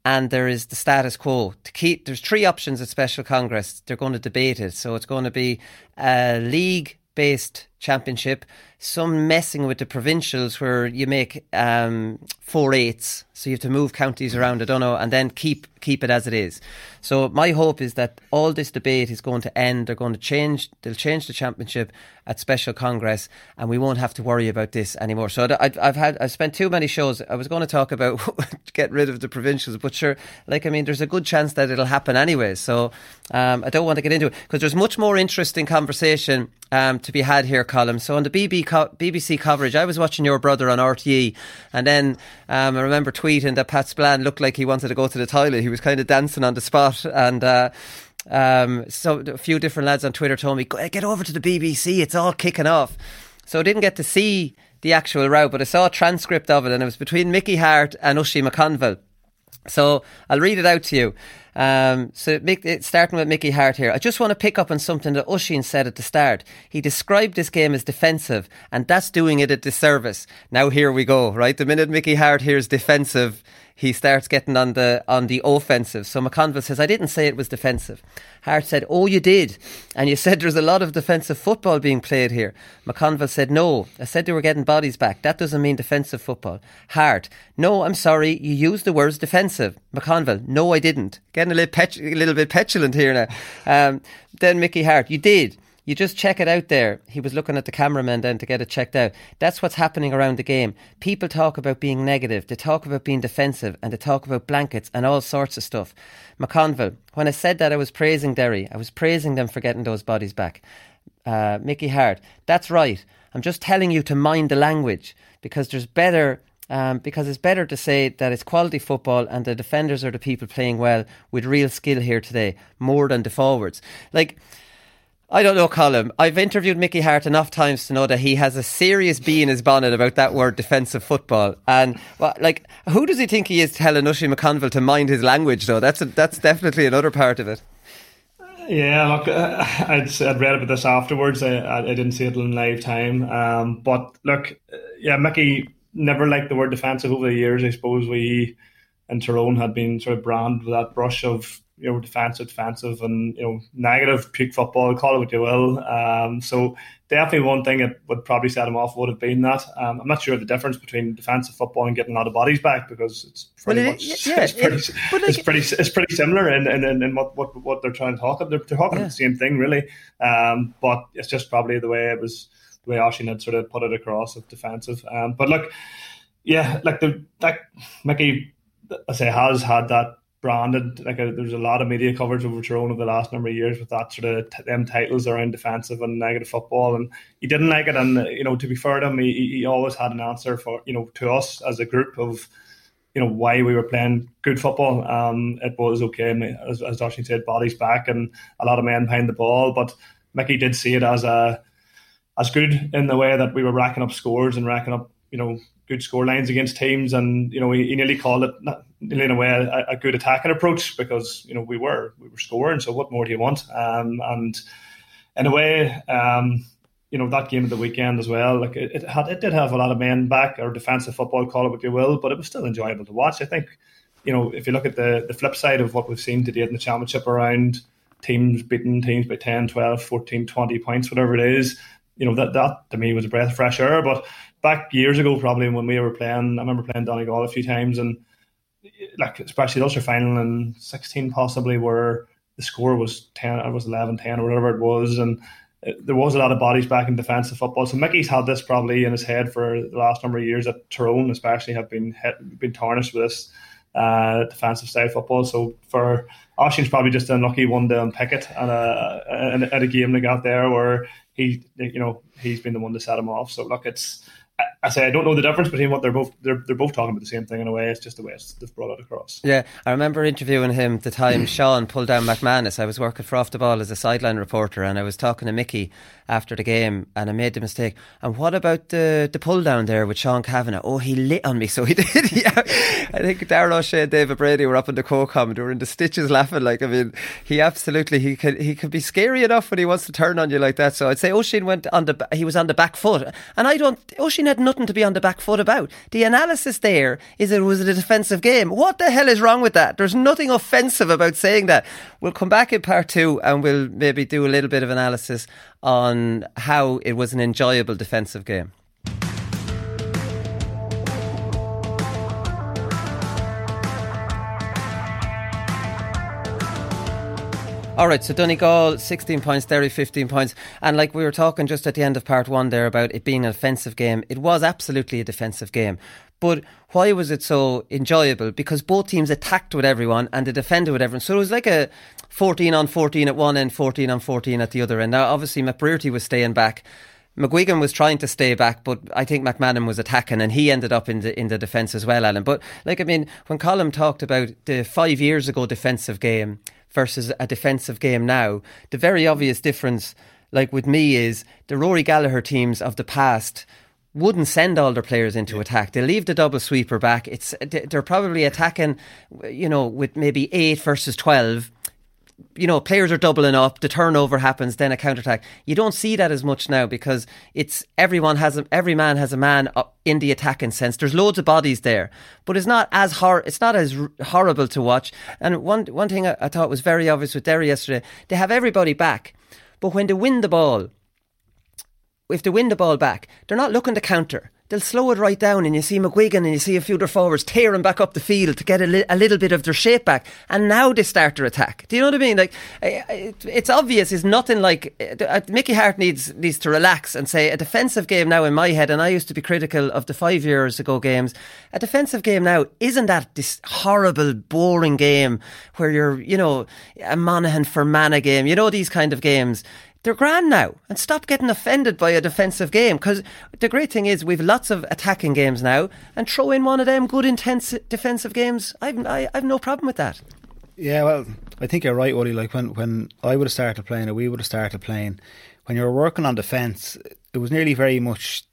and there is the status quo. To keep, there's three options at Special Congress. They're going to debate it. So it's going to be a league based championship, some messing with the provincials where you make um, four eights, so you have to move counties around. I don't know, and then keep keep it as it is. So my hope is that all this debate is going to end. They're going to change. They'll change the championship at special congress, and we won't have to worry about this anymore. So I've, I've had I've spent too many shows. I was going to talk about get rid of the provincials, but sure, like I mean, there's a good chance that it'll happen anyway. So um, I don't want to get into it because there's much more interesting conversation um, to be had here, Colm. So on the BB co- BBC coverage, I was watching your brother on RTE, and then um, I remember tweeting that Pat Spillane looked like he wanted to go to the toilet. He was kind of dancing on the spot, and. Uh, um, so a few different lads on Twitter told me, "Get over to the BBC. It's all kicking off." So I didn't get to see the actual route, but I saw a transcript of it, and it was between Mickey Harte and Oisin McConville. So I'll read it out to you. Um, so starting with Mickey Harte here, I just want to pick up on something that Oisin said at the start. He described this game as defensive, and that's doing it a disservice. Now here we go, right? The minute Mickey Harte hears defensive, he starts getting on the on the offensive. So McConville says, I didn't say it was defensive. Harte said, Oh, you did. And you said there's a lot of defensive football being played here. McConville said, No. I said they were getting bodies back. That doesn't mean defensive football. Harte, No, I'm sorry. You used the words defensive. McConville, No, I didn't. Getting a little, pet- a little bit petulant here now. Um, then Mickey Harte, You did. You just check it out there. He was looking at the cameraman then to get it checked out. That's what's happening around the game. People talk about being negative, they talk about being defensive, and they talk about blankets and all sorts of stuff. McConville, when I said that I was praising Derry, I was praising them for getting those bodies back. Uh, Mickey Harte, that's right. I'm just telling you to mind the language because there's better um, because it's better to say that it's quality football and the defenders are the people playing well with real skill here today, more than the forwards. Like, I don't know, Colm. I've interviewed Mickey Harte enough times to know that he has a serious bee in his bonnet about that word defensive football. And well, like, who does he think he is telling Oisin McConville to mind his language? Though that's a, that's definitely another part of it. Yeah, look, uh, I'd, I'd read about this afterwards. I, I didn't see it in live time. Um, but look, uh, yeah, Mickey never liked the word defensive over the years. I suppose we in Tyrone had been sort of branded with that brush of you know defensive, defensive, and you know negative peak football. Call it what you will. Um, so definitely one thing that would probably set him off would have been that. Um, I'm not sure the difference between defensive football and getting a lot of bodies back because it's pretty well, it, much yeah, it's, pretty, it, like, it's pretty it's pretty similar in, in, in, in, what, what what they're trying to talk about. They're, they're talking yeah. the same thing really, um, but it's just probably the way it was the way Oisin had sort of put it across of defensive. Um, but look, yeah, like the like Mickey, I say has had that branded. Like uh, there's a lot of media coverage over Tyrone over the last number of years with that sort of t- them titles around defensive and negative football, and he didn't like it. And you know, to be fair to him, he, he always had an answer for you know to us as a group of you know why we were playing good football. Um, it was okay, as, as Darcy said, bodies back and a lot of men behind the ball. But Mickey did see it as a as good in the way that we were racking up scores and racking up you know good score lines against teams, and you know he, he nearly called it not, in a way a, a, good attacking approach because you know we were we were scoring. So what more do you want? Um, and in a way, um, you know that game of the weekend as well. Like it, it, had, it did have a lot of men back or defensive football, call it what you will, but it was still enjoyable to watch. I think you know, if you look at the, the flip side of what we've seen today in the championship around teams beating teams by 10, 12, 14, 20 points, whatever it is, you know, that, that to me was a breath of fresh air. But back years ago, probably when we were playing, I remember playing Donegal a few times and like, especially the Ulster final in 16 possibly where the score was 10, it was 11, 10 or whatever it was. And it, there was a lot of bodies back in defensive football. So Mickey's had this probably in his head for the last number of years that Tyrone especially have been hit, been tarnished with this uh, defensive style football. So for Oisín's probably just an unlucky one to unpick it and a, at a game they got there where he, you know, he's been the one to set him off. So look, it's I say I don't know the difference between what they're both they're, they're both talking about the same thing in a way. It's just the way it's, they've brought it across. Yeah, I remember interviewing him the time Sean pulled down McManus. I was working for Off the Ball as a sideline reporter, and I was talking to Mickey after the game, and I made the mistake. And what about the the pull down there with Sean Cavanagh? Oh, he lit on me, so he did. yeah, I think Darragh Ó Sé and David Brady were up in the co-com they were in the stitches laughing. Like, I mean, he absolutely he could he could be scary enough when he wants to turn on you like that. So I'd say Oisín went on the he was on the back foot, and I don't. Oisín had nothing to be on the back foot about. The analysis there is it was a defensive game. What the hell is wrong with that? There's nothing offensive about saying that. We'll come back in part two and we'll maybe do a little bit of analysis on how it was an enjoyable defensive game. All right, so Donegal, 16 points, Derry, 15 points. And like we were talking just at the end of part one there about it being an offensive game, it was absolutely a defensive game. But why was it so enjoyable? Because both teams attacked with everyone and they defended with everyone. So it was like a 14 on 14 at one end, 14 on 14 at the other end. Now, obviously, McBrearty was staying back. McGuigan was trying to stay back, but I think McMahon was attacking, and he ended up in the in the defence as well, Alan. But like I mean, when Colm talked about the five years ago defensive game versus a defensive game now, the very obvious difference, like with me, is the Rory Gallagher teams of the past wouldn't send all their players into yeah. attack. They leave the double sweeper back. It's they're probably attacking, you know, with maybe eight versus twelve. You know, players are doubling up. The turnover happens, then a counter attack. You don't see that as much now because it's everyone has a, every man has a man in the attacking sense. There's loads of bodies there, but it's not as hor- it's not as r- horrible to watch. And one one thing I, I thought was very obvious with Derry yesterday, they have everybody back, but when they win the ball if they win the ball back, they're not looking to counter. They'll slow it right down, and you see McGuigan and you see a few of their forwards tearing back up the field to get a, li- a little bit of their shape back, and now they start their attack. Do you know what I mean? Like, it's obvious. It's nothing like uh, Mickey Harte needs needs to relax and say a defensive game now in my head. And I used to be critical of the five years ago games. A defensive game now isn't that this horrible, boring game where you're, you know, a Monaghan Fermanagh game. You know these kind of games they're grand now. And stop getting offended by a defensive game because the great thing is we've lots of attacking games now and throw in one of them good intense defensive games I've, I, I've no problem with that. Yeah well I think you're right Wooly like when, when I would have started playing or we would have started playing when you were working on defence it was nearly very much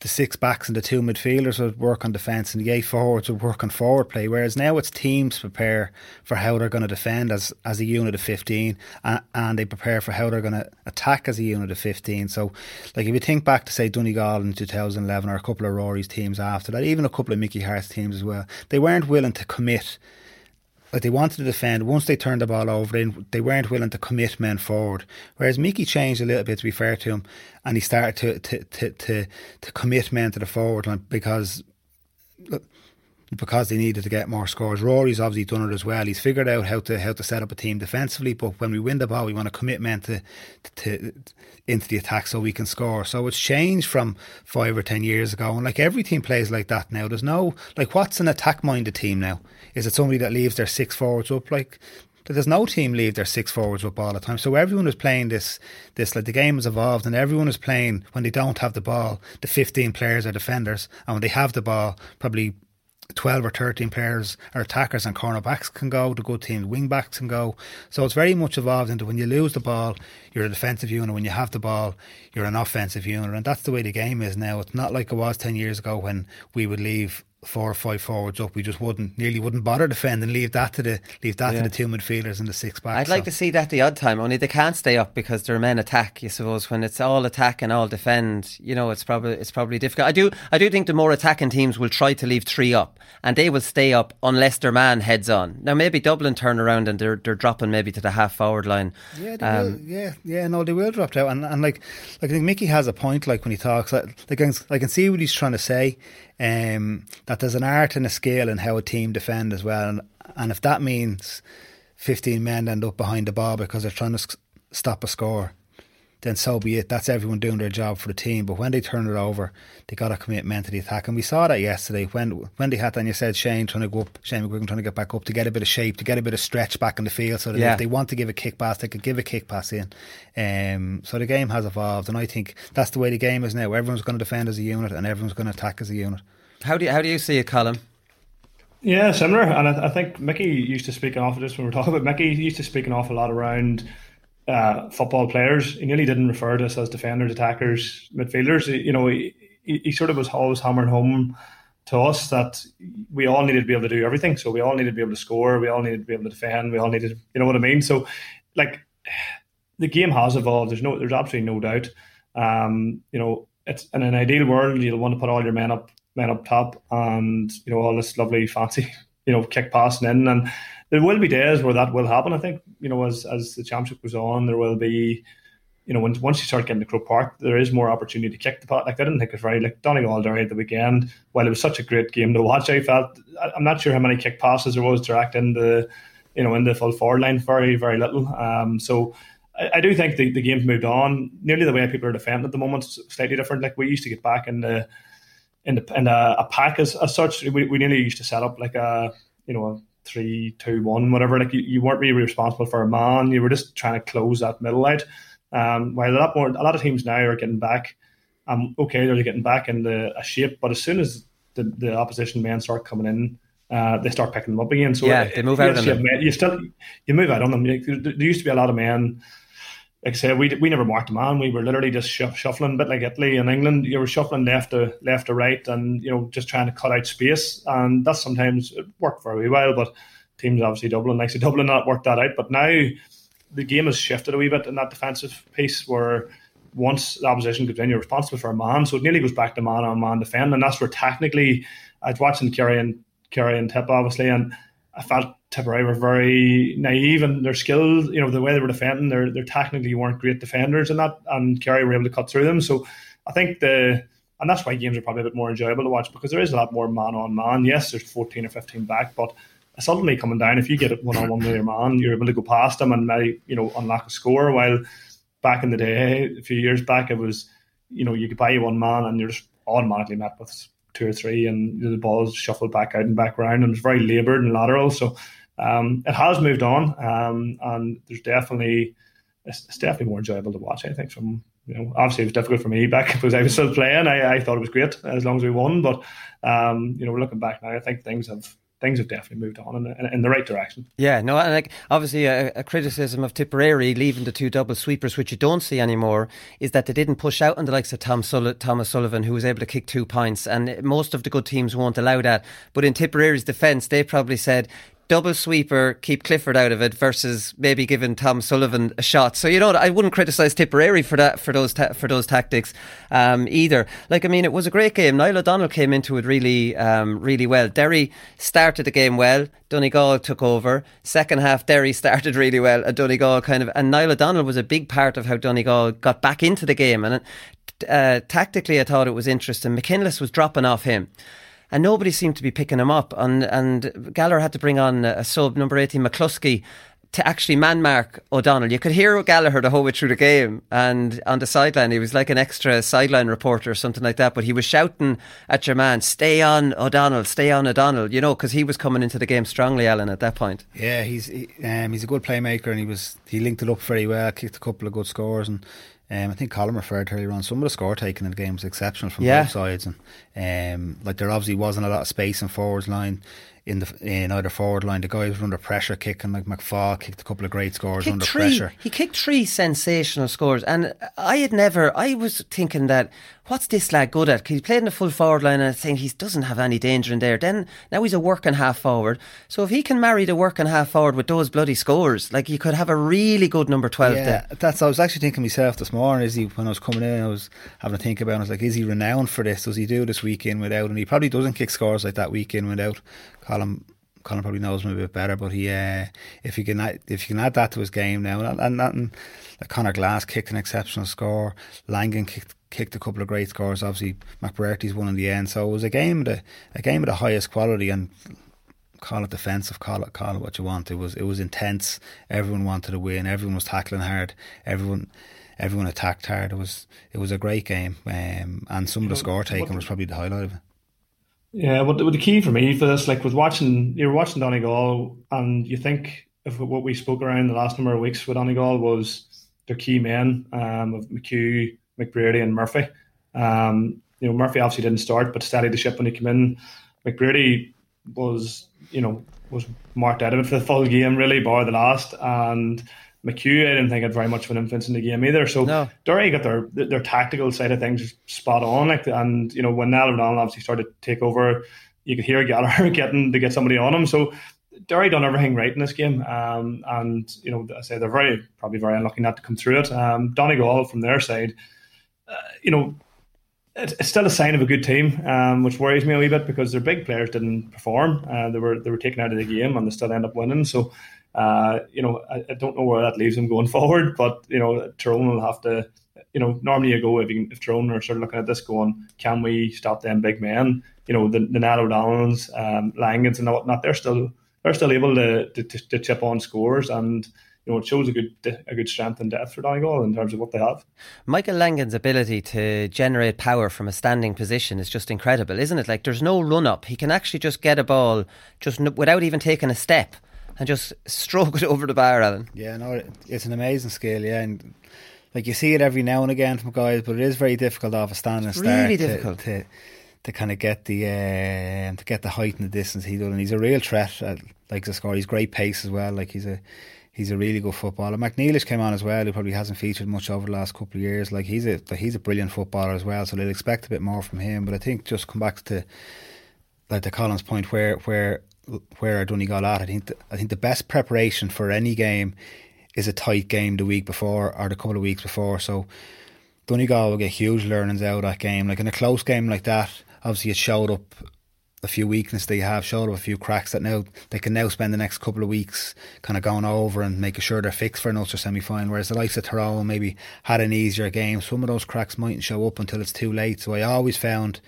the six backs and the two midfielders would work on defence and the eight forwards would work on forward play. Whereas now it's teams prepare for how they're going to defend as, as a unit of 15 and, and they prepare for how they're going to attack as a unit of 15. So, like if you think back to, say, Donegal in 2011 or a couple of Rory's teams after that, even a couple of Mickey Harte's teams as well, they weren't willing to commit like they wanted to defend. Once they turned the ball over, they, they weren't willing to commit men forward. Whereas Mickey changed a little bit, to be fair to him, and he started to to to to, to commit men to the forward line because because they needed to get more scores. Rory's obviously done it as well. He's figured out how to how to set up a team defensively, but when we win the ball, we want to commit men to, to, to into the attack so we can score. So it's changed from five or ten years ago, and like every team plays like that now. There's no like what's an attack minded team now? Is it somebody that leaves their six forwards up? Like there's no team leave their six forwards up all the time. So everyone is playing this this like the game has evolved and everyone is playing when they don't have the ball, the fifteen players are defenders and when they have the ball, probably 12 or 13 players or attackers and cornerbacks can go, the good team wing backs can go. So it's very much evolved into when you lose the ball, you're a defensive unit. When you have the ball, you're an offensive unit. And that's the way the game is now. It's not like it was 10 years ago when we would leave four or five forwards up, we just wouldn't nearly wouldn't bother defending. Leave that to the leave that Yeah. to the two midfielders and the six back. I'd like to see that the odd time. Only they can't stay up because their men attack. You suppose when it's all attack and all defend, you know, it's probably it's probably difficult. I do I do think the more attacking teams will try to leave three up, and they will stay up unless their man heads on. Now maybe Dublin turn around and they're they're dropping maybe to the half forward line. Yeah, they Um, will. Yeah, yeah, no, they will drop out, and and like, like I think Mickey has a point. Like when he talks, like, like I can see what he's trying to say. Um, that there's an art and a skill in how a team defend as well, and and if that means fifteen men end up behind the ball because they're trying to s- stop a score, then so be it. That's everyone doing their job for the team. But when they turn it over, they got to commit men to the attack, and we saw that yesterday when when they had. And you said Shane trying to go up, Shane McGuigan trying to get back up to get a bit of shape, to get a bit of stretch back in the field, so that Yeah. if they want to give a kick pass, they could give a kick pass in. Um, so the game has evolved, and I think that's the way the game is now. Everyone's going to defend as a unit, and everyone's going to attack as a unit. How do you, how do you see it, Colm? Yeah, similar. And I, I think Mickey used to speak an awful this when we were talking about Mickey used to speak an awful lot around uh, football players. He nearly didn't refer to us as defenders, attackers, midfielders. You know, he he sort of was always hammering home to us that we all needed to be able to do everything. So we all needed to be able to score. We all needed to be able to defend. We all needed, you know what I mean. So, like, the game has evolved. There's no, there's absolutely no doubt. Um, you know, it's in an ideal world, you'll want to put all your men up, men up top, and you know all this lovely fancy, you know, kick passing in. And there will be days where that will happen. I think, you know, as as the championship goes on, there will be, you know, when, once you start getting to Croke Park, there is more opportunity to kick the pot. Like I didn't think it was very like Donegal Derry at the weekend. While it was such a great game to watch, I felt I- I'm not sure how many kick passes there was direct in the, you know, in the full forward line. Very very little. Um, so. I, I do think the, the game's moved on. Nearly the way people are defending at the moment slightly different. Like we used to get back in the in the in a, a pack as, as such. We, we nearly used to set up like a you know a three two one whatever. Like you, you weren't really responsible for a man. You were just trying to close that middle out. Um, while a lot more a lot of teams now are getting back. Um, okay, they're getting back in the a shape, but as soon as the, the opposition men start coming in, uh, they start picking them up again. So Yeah, it- they move out yes, you, them. you still you move out on them. There used to be a lot of men like I said, we we never marked a man. We were literally just shuffling, a bit like Italy and England. You were shuffling left to left to right, and you know just trying to cut out space. And that sometimes worked very well, but teams obviously Dublin, like say Dublin, not worked that out. But now the game has shifted a wee bit in that defensive piece where once the opposition goes in, you're responsible for a man. So it nearly goes back to man on man defend, and that's where technically I was watching Kerry and Kerry and Tipp obviously, and I felt Tipperary were very naive in their skills. You know the way they were defending, they're they're technically weren't great defenders, and that and Kerry were able to cut through them. So I think the and that's why games are probably a bit more enjoyable to watch because there is a lot more man on man. Yes, there's 14 or 15 back, but suddenly coming down, if you get it one on one with your man, you're able to go past them and maybe you know unlock a score. While back in the day, a few years back, it was you know you could buy one man and you're just automatically met with two or three, and the balls shuffled back out and back around, and it's very laboured and lateral. So um, it has moved on, um, and there's definitely it's, it's definitely more enjoyable to watch. I think from you know obviously it was difficult for me back because I was still playing. I, I thought it was great as long as we won, but um, you know we're looking back now, I think things have things have definitely moved on in, in, in the right direction. Yeah, no, and like obviously a, a criticism of Tipperary leaving the two double sweepers, which you don't see anymore, is that they didn't push out on the likes of Tom Thomas Sullivan, who was able to kick two points, and most of the good teams won't allow that. But in Tipperary's defence, they probably said. Double sweeper, keep Clifford out of it, versus maybe giving Tom Sullivan a shot. So you know, I wouldn't criticise Tipperary for that for those ta- for those tactics um, either. Like I mean, it was a great game. Niall O'Donnell came into it really, um, really well. Derry started the game well. Donegal took over. Second half, Derry started really well, and Donegal kind of and Niall O'Donnell was a big part of how Donegal got back into the game. And uh, tactically, I thought it was interesting. McKinless was dropping off him. And nobody seemed to be picking him up. And, and Gallagher had to bring on a sub, number 18, McCluskey, to actually man mark O'Donnell. You could hear Gallagher the whole way through the game, and on the sideline, he was like an extra sideline reporter or something like that. But he was shouting at your man, "Stay on O'Donnell, stay on O'Donnell," you know, because he was coming into the game strongly, Alan, at that point. Yeah, he's he, um, he's a good playmaker, and he was he linked it up very well, kicked a couple of good scores, and um, I think Colm referred to earlier on some of the score taking in the game was exceptional from Yeah. both sides, and um, like there obviously wasn't a lot of space in forwards line. In the in either forward line. The guys were under pressure kicking, like McFall kicked a couple of great scores under three, pressure. He kicked three sensational scores, and I had never. I was thinking that what's this lad good at? He played in the full forward line, and I think he doesn't have any danger in there. Then now he's a working half forward. So if he can marry the working half forward with those bloody scores, like you could have a really good number twelve. Yeah, there. that's. I was actually thinking myself this morning. Is he when I was coming in? I was having to think about. it. I was like, is he renowned for this? Does he do this week in without? And he probably doesn't kick scores like that week in without. Colm Colm probably knows him a bit better, but he uh, if you can add, if you can add that to his game now, and, and, and like Conor Glass kicked an exceptional score, Langan kicked kicked a couple of great scores. Obviously, McBrearty's won in the end, so it was a game of the a game of the highest quality and. Call it defensive, call it call it what you want. It was it was intense. Everyone wanted to win. Everyone was tackling hard. Everyone everyone attacked hard. It was it was a great game, um, and some of the score taking was probably the highlight of it. Yeah, but the, key for me for this, like with watching, you're watching Donegal, and you think of what we spoke around the last number of weeks with Donegal was their key men um, of McHugh, McBrearty, and Murphy. Um, you know, Murphy obviously didn't start, but steadied the ship when he came in. McBrearty was, you know, was marked out of it for the full game, really, bar the last, and McHugh, I didn't think had very much of an influence in the game either. So no. Derry got their their tactical side of things spot on. Like, and you know when Niall O'Donnell obviously started to take over, you could hear Gallagher getting to get somebody on him. So Derry done everything right in this game, um, and you know I say they're very probably very unlucky not to come through it. Um, Donegal from their side, uh, you know. It's still a sign of a good team, um, which worries me a wee bit because their big players didn't perform. Uh, they were they were taken out of the game and they still end up winning. So uh, you know, I, I, don't know where that leaves them going forward, but you know, Tyrone will have to. You know, normally you go if you, if Tyrone are sort of looking at this, going, can we stop them big men? You know, the the Niall O'Donnells, um, Langans, and whatnot. They're still they're still able to, to, to chip on scores and you know, it shows a good a good strength and depth for Donegal in terms of what they have. Michael Langan's ability to generate power from a standing position is just incredible, isn't it? Like there's no run up; he can actually just get a ball just without even taking a step and just stroke it over the bar, Alan. Yeah, no, it's an amazing skill. Yeah, and like you see it every now and again from guys, but it is very difficult off a standing it's start. Really difficult to, to, to kind of get the uh, to get the height and the distance he does, and he's a real threat. At, like to score, he's great pace as well. Like he's a he's a really good footballer. McNeilish came on as well, who probably hasn't featured much over the last couple of years. Like he's a he's a brilliant footballer as well, so they'll expect a bit more from him. But I think just come back to like the Collins point where where where Donegal at. I think the, I think the best preparation for any game is a tight game the week before or the couple of weeks before. So Donegal will get huge learnings out of that game. Like in a close game like that, obviously it showed up a few weaknesses they have, showed up a few cracks that now they can now spend the next couple of weeks kind of going over and making sure they're fixed for an Ulster semi final. Whereas the likes of Tyrone maybe had an easier game. Some of those cracks mightn't show up until it's too late. So I always found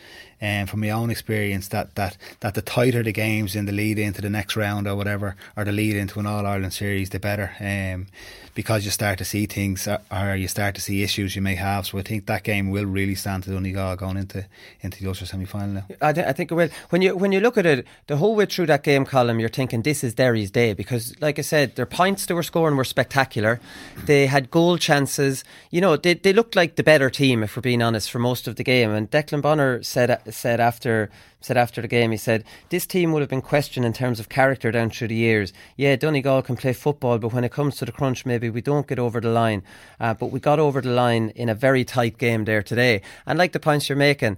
um, from my own experience that, that, that the tighter the games in the lead into the next round or whatever, or the lead into an All Ireland series, the better. Um, because you start to see things uh, or you start to see issues you may have. So I think that game will really stand to Donegal going into into the Ulster semi final. I, th- I think it will. When you when you look at it, the whole way through that game Colm, you're thinking this is Derry's day because, like I said, their points they were scoring were spectacular. They had goal chances. You know, they they looked like the better team, if we're being honest, for most of the game. And Declan Bonner said said after said after the game, he said, This team would have been questioned in terms of character down through the years. Yeah, Donegal can play football, but when it comes to the crunch, maybe we don't get over the line. Uh, but we got over the line in a very tight game there today. And like the points you're making,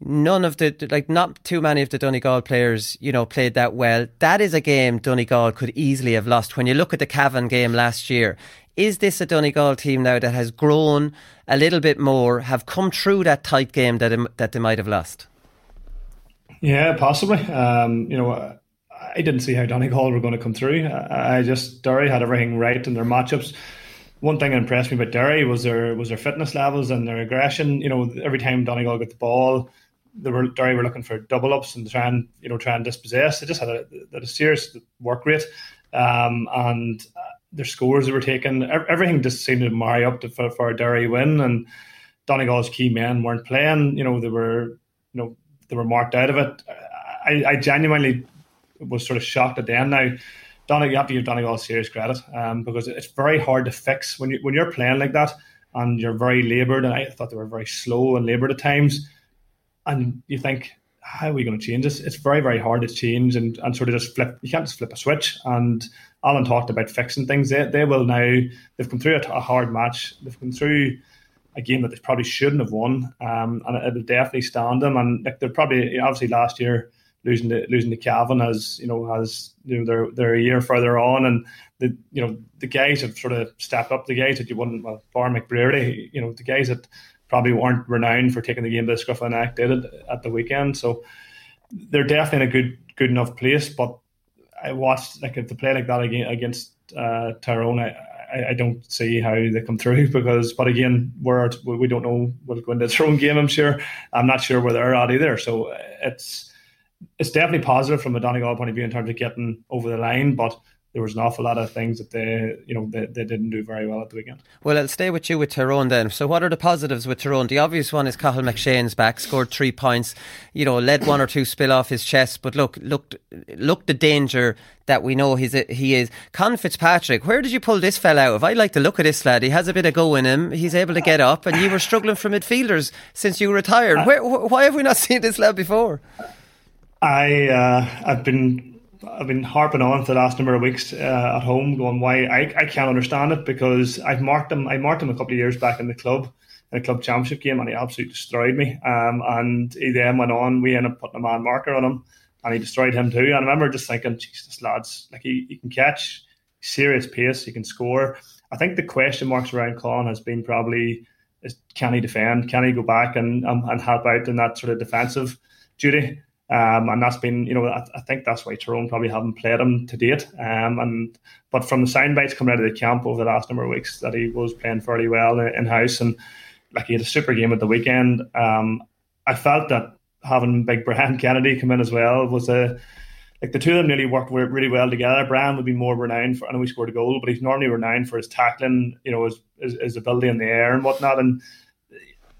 none of the like not too many of the Donegal players you know played that well that is a game Donegal could easily have lost when you look at the Cavan game last year is this a Donegal team now that has grown a little bit more have come through that tight game that that they might have lost yeah, possibly. Um, you know, I didn't see how Donegal were going to come through. I just Derry had everything right in their matchups. One thing that impressed me about Derry was their was their fitness levels and their aggression. You know, every time Donegal got the ball, they were Derry were looking for double ups and try and you know try and dispossess. They just had a, had a serious work rate, um, and their scores they were taking. Everything just seemed to marry up to, for, for a Derry win. And Donegal's key men weren't playing. You know, they were you know they were marked out of it. I, I genuinely was sort of shocked at the end. Now, Donegal, you have to give Donegal serious credit um, because it's very hard to fix when you when you're playing like that and you're very laboured. And I thought they were very slow and laboured at times. And you think, how are we going to change this? It's very, very hard to change and, and sort of just flip. You can't just flip a switch. And Alan talked about fixing things. They, they will now, they've come through a, a hard match. They've come through a game that they probably shouldn't have won. Um, and it'll definitely stand them. And like they're probably, obviously last year, losing to losing to Cavan as you know as you know they're they're a year further on and the you know the guys have sort of stepped up the guys that you wouldn't well Bar McBrearty you know the guys that probably weren't renowned for taking the game to the scruff of the neck did it at the weekend so they're definitely in a good good enough place but I watched like if they play like that against uh, Tyrone I, I, don't see how they come through because, but again, we're we don't know what'll go into their own game. I'm sure. I'm not sure where they're at either. So uh, it's it's definitely positive from a Donegal point of view in terms of getting over the line, but there was an awful lot of things that they, you know, they, they didn't do very well at the weekend. Well, I'll stay with you with Tyrone then. So, what are the positives with Tyrone? The obvious one is Cathal McShane's back, scored three points, you know, led one or two spill off his chest, but look, look, look, the danger that we know he's a, he is. Conn Kilpatrick, where did you pull this fella out of? I like the look of this lad. He has a bit of go in him. He's able to get up, and you were struggling for midfielders since you retired. Where, why have we not seen this lad before? I uh, I've been I've been harping on for the last number of weeks uh, at home, going why I, I can't understand it because I've marked him. I marked him a couple of years back in the club in a club championship game, and he absolutely destroyed me. Um, and he then went on. We ended up putting a man marker on him, and he destroyed him too. And I remember just thinking, Jesus, lads, like he, he can catch serious pace, he can score. I think the question marks around Colin has been probably is can he defend? Can he go back and um, and help out in that sort of defensive duty? Um, and that's been, you know, I, I, think that's why Tyrone probably haven't played him to date. Um, and but from the sound bites coming out of the camp over the last number of weeks, that he was playing fairly well in house, and like he had a super game at the weekend. Um, I felt that having Big Brian Kennedy come in as well was a like the two of them nearly worked really well together. Brian would be more renowned for, I know he scored a goal, but he's normally renowned for his tackling, you know, his, his, his ability in the air and whatnot. And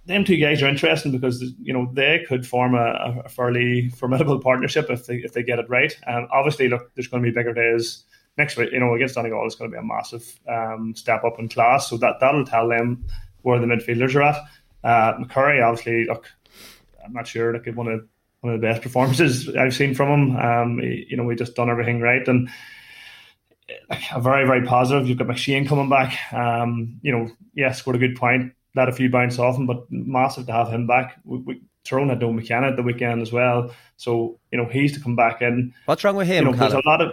them two guys are interesting because you know they could form a, a fairly formidable partnership if they if they get it right. And obviously, look, there's going to be bigger days next week. You know, against Donegal, it's going to be a massive um, step up in class. So that that'll tell them where the midfielders are at. Uh, McCurry, obviously, look, I'm not sure. Like one of one of the best performances I've seen from him. Um, he, you know, we just done everything right and. A very, very positive. You've got McShane coming back. Um, you know, yes, scored a good point let a few bounce off him, but massive to have him back. We, we, Tyrone had no McKenna at the weekend as well, so you know he's to come back in. What's wrong with him? You know, there's a lot of.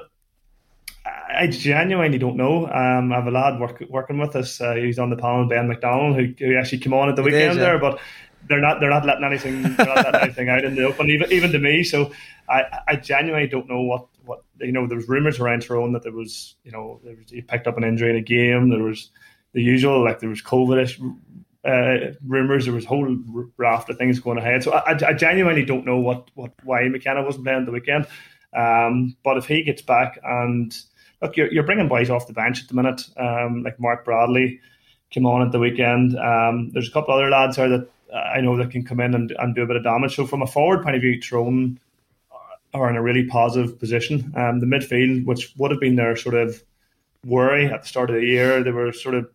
I genuinely don't know. Um, I have a lad work, working with us. Uh, he's on the panel, Ben McDonald, who, who actually came on at the weekend yeah. there, but they're not they're not letting anything they're not letting anything out in the open, even even to me. So I, I genuinely don't know what what you know. There was rumours around Tyrone that there was you know there was, he picked up an injury in a game. There was the usual like there was COVID uh, rumors. There was a whole raft of things going ahead. So I, I, genuinely don't know what, what why McKenna wasn't playing the weekend. Um, but if he gets back and look, you're, you're bringing boys off the bench at the minute, um, like Mark Bradley came on at the weekend. Um, there's a couple other lads here that I know that can come in and, and do a bit of damage. So from a forward point of view, Tyrone are in a really positive position. Um, the midfield, which would have been their sort of worry at the start of the year, they were sort of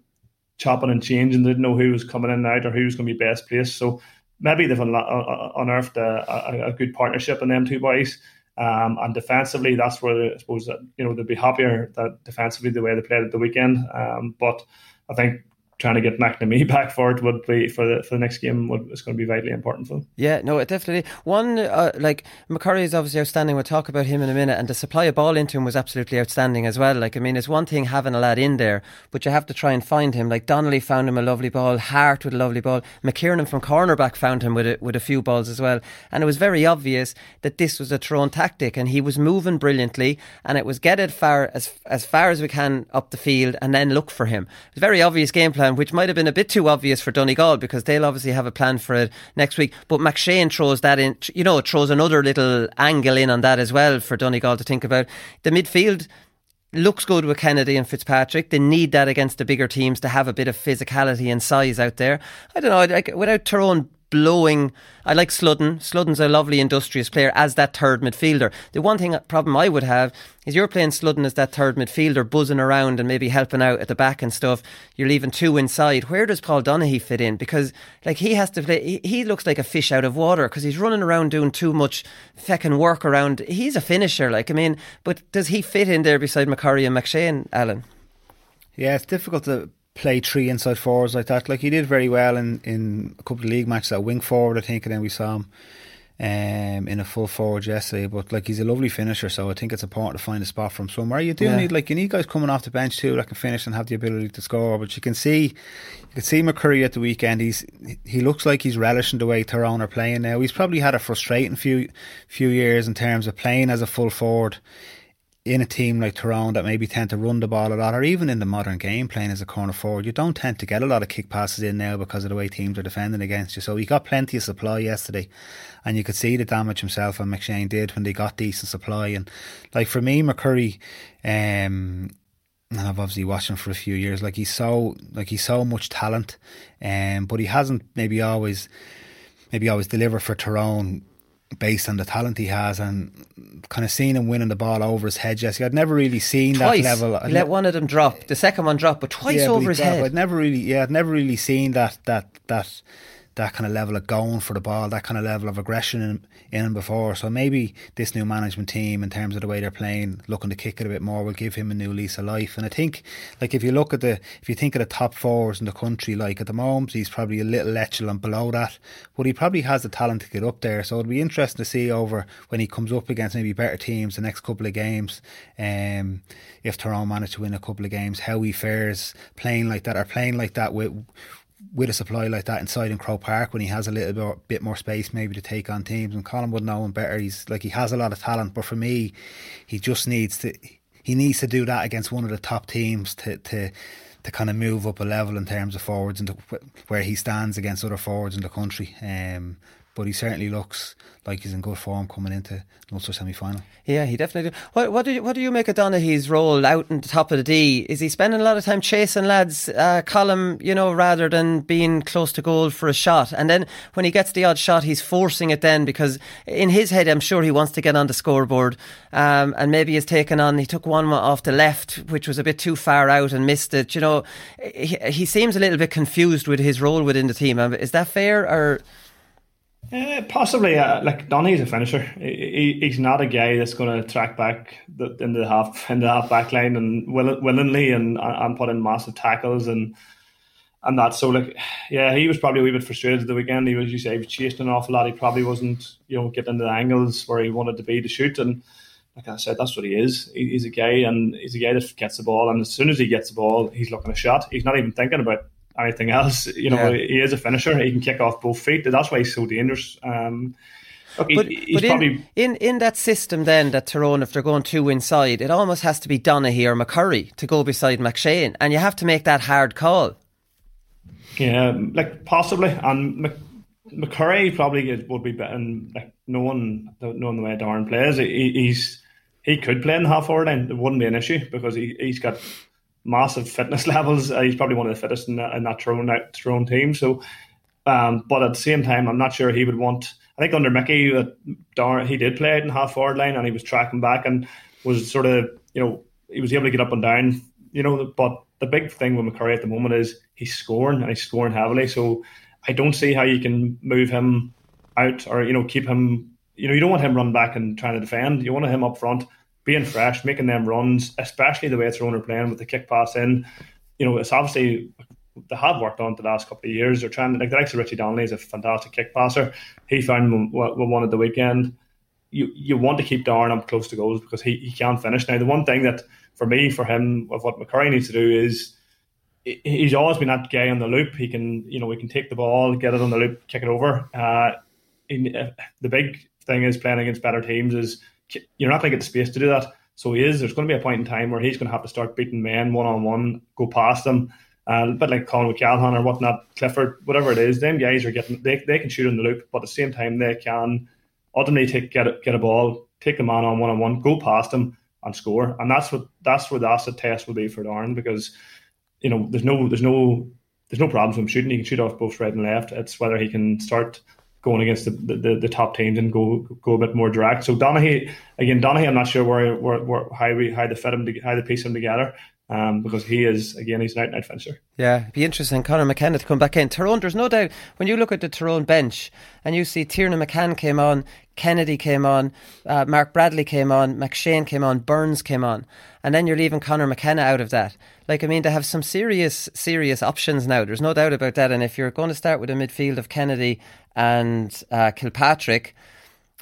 chopping and changing. They didn't know who was coming in and out or who was going to be best placed. So maybe they've unearthed a, a, a good partnership in them two boys. Um, and defensively, that's where I suppose that, you know they'd be happier that defensively the way they played at the weekend. Um, but I think trying to get McNamee back for it would be for the for the next game would, is going to be vitally important for them. Yeah, no, definitely. One uh, like McCurry is obviously outstanding. We'll talk about him in a minute, and the supply of ball into him was absolutely outstanding as well. Like I mean, it's one thing having a lad in there, but you have to try and find him. Like Donnelly found him a lovely ball, Harte with a lovely ball, McKernan from cornerback found him with a, with a few balls as well, and it was very obvious that this was a Tyrone tactic, and he was moving brilliantly, and it was get it far as as far as we can up the field, and then look for him. It's a very obvious game plan which might have been a bit too obvious for Donegal because they'll obviously have a plan for it next week. But McShane throws that in, you know, throws another little angle in on that as well for Donegal to think about. The midfield looks good with Kennedy and Kilpatrick. They need that against the bigger teams to have a bit of physicality and size out there. I don't know, like, without Tyrone blowing. I like Sludden. Sludden's a lovely, industrious player as that third midfielder. The one thing problem I would have is you're playing Sludden as that third midfielder, buzzing around and maybe helping out at the back and stuff. You're leaving two inside. Where does Paul Donaghy fit in? Because like he has to play. He, he looks like a fish out of water because he's running around doing too much feckin' work around. He's a finisher. Like I mean, but does he fit in there beside McCurry and McShane, Alan? Yeah, it's difficult to play three inside forwards like that. Like he did very well in, in a couple of league matches at wing forward, I think, and then we saw him um, in a full forward yesterday. But like he's a lovely finisher, so I think it's important to find a spot from somewhere. You do yeah. need like you need guys coming off the bench too that can finish and have the ability to score. But you can see you can see McCurry at the weekend. He's he looks like he's relishing the way Tyrone are playing now. He's probably had a frustrating few few years in terms of playing as a full forward in a team like Tyrone that maybe tend to run the ball a lot, or even in the modern game playing as a corner forward, you don't tend to get a lot of kick passes in now because of the way teams are defending against you. So he got plenty of supply yesterday, and you could see the damage himself and McShane did when they got decent supply. And like for me, McCurry, um, and I've obviously watched him for a few years. Like he's so like he's so much talent, um, but he hasn't maybe always maybe always delivered for Tyrone based on the talent he has and kind of seeing him winning the ball over his head, Jesse. I'd never really seen twice. that level. He let one of them drop, the second one drop, but twice yeah, over his head. I'd never really, yeah, I'd never really seen that that that that kind of level of going for the ball, that kind of level of aggression in, in him before. So maybe this new management team, in terms of the way they're playing, looking to kick it a bit more, will give him a new lease of life. And I think, like if you look at the, if you think of the top forwards in the country, like at the moment he's probably a little echelon below that, but he probably has the talent to get up there. So it'll be interesting to see over when he comes up against maybe better teams the next couple of games. Um, if Tyrone manage to win a couple of games, how he fares playing like that or playing like that with with a supply like that inside in Crow Park when he has a little bit more space maybe to take on teams. And Colm would know him better. He's like he has a lot of talent but for me he just needs to he needs to do that against one of the top teams to to to kind of move up a level in terms of forwards and where he stands against other forwards in the country. Um, but he certainly looks like he's in good form coming into the Ulster semi final. Yeah, he definitely. Do. What, what do you, what do you make of Donaghy's role out in the top of the D? Is he spending a lot of time chasing lads, uh, Colm, you know, rather than being close to goal for a shot? And then when he gets the odd shot, he's forcing it then because in his head, I'm sure he wants to get on the scoreboard. Um, and maybe he's taken on. He took one off the left, which was a bit too far out and missed it. You know, he, he seems a little bit confused with his role within the team. Is that fair or? Uh, possibly, uh, like Donny's a finisher. He, he's not a guy that's going to track back the, in the half in the half back line and will, willingly and and put in massive tackles and and that. So like, yeah, he was probably a wee bit frustrated the weekend. He was, you say, he was chasing an awful lot. He probably wasn't, you know, getting into the angles where he wanted to be to shoot. And like I said, that's what he is. He, he's a guy, and he's a guy that gets the ball. And as soon as he gets the ball, he's looking a shot. He's not even thinking about anything else. You know, yeah. he is a finisher. He can kick off both feet. That's why he's so dangerous. Um, but, but in, in, in that system then that Tyrone, if they're going two inside, it almost has to be Donaghy or McCurry to go beside McShane, and you have to make that hard call. Yeah, like possibly, and Mc, McCurry probably would be better. And like knowing knowing the way Darren plays, he, he's he could play in the half forward line. It wouldn't be an issue because he he's got massive fitness levels. Uh, he's probably one of the fittest in that, in that Tyrone, Tyrone team. So, um, but at the same time, I'm not sure he would want. I think under Mickey, uh, he did play it in half forward line and he was tracking back and was sort of, you know, he was able to get up and down, you know. But the big thing with McCurry at the moment is he's scoring and he's scoring heavily. So I don't see how you can move him out or, you know, keep him, you know, you don't want him run back and trying to defend. You want him up front being fresh, making them runs, especially the way Tyrone are playing with the kick pass in. You know, it's obviously they have worked on the last couple of years. They're trying, to, like the likes of Richie Donnelly is a fantastic kick passer. He found one at the weekend. You you want to keep Darren up close to goals because he, he can finish. Now, the one thing that for me, for him, of what McCurry needs to do is he's always been that guy on the loop. He can, you know, he can take the ball, get it on the loop, kick it over. Uh, in, uh, the big thing is playing against better teams is you're not going to get the space to do that. So he is. There's going to be a point in time where he's going to have to start beating men one on one, go past them. Uh, but like Con O'Callaghan or whatnot, Clifford, whatever it is, them guys are getting they, they can shoot in the loop, but at the same time they can ultimately take get a, get a ball, take a man on one on one, go past him and score. And that's what that's where the acid test will be for Darren because you know there's no there's no there's no problems with him shooting. He can shoot off both right and left. It's whether he can start going against the, the, the, top teams and go go a bit more direct. So Donaghy again, Donaghy, I'm not sure where, where, where how we how they fit him how they piece him together. Um, because he is again he's an out and out finisher. Yeah, it'd be interesting, Conor McKenna to come back in. Tyrone, there's no doubt when you look at the Tyrone bench and you see Tiernan McCann came on, Kennedy came on, uh, Mark Bradley came on, McShane came on, Burns came on, and then you're leaving Conor McKenna out of that. Like, I mean, they have some serious, serious options now. There's no doubt about that. And if you're going to start with a midfield of Kennedy and uh, Kilpatrick,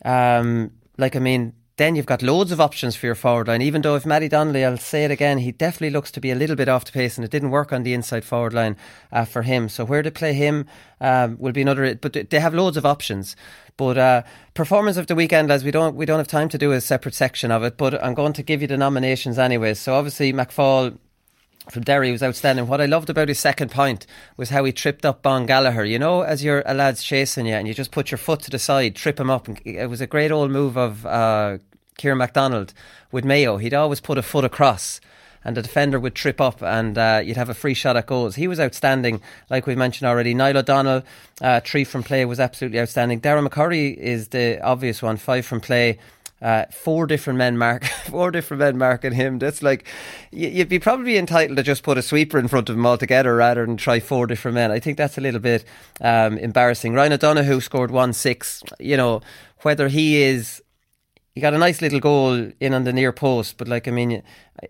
um, like, I mean, then you've got loads of options for your forward line. Even though if Matty Donnelly, I'll say it again, he definitely looks to be a little bit off the pace, and it didn't work on the inside forward line uh, for him. So where to play him um, will be another. But they have loads of options. But uh, performance of the weekend, as we don't we don't have time to do a separate section of it. But I'm going to give you the nominations anyway. So obviously McFall from Derry was outstanding. What I loved about his second point was how he tripped up Bán Gallagher. You know, as your a lad's chasing you and you just put your foot to the side, trip him up. And it was a great old move of uh, Ciarán McDonald with Mayo. He'd always put a foot across. And the defender would trip up, and uh, you'd have a free shot at goals. He was outstanding, like we mentioned already. Niall O'Donnell, uh, three from play, was absolutely outstanding. Darren McCurry is the obvious one, five from play. Uh, four different men mark, four different men marking him. That's like you'd be probably entitled to just put a sweeper in front of him altogether rather than try four different men. I think that's a little bit um, embarrassing. Ryan O'Donoghue scored one six. You know whether he is he got a nice little goal in on the near post, but like I mean,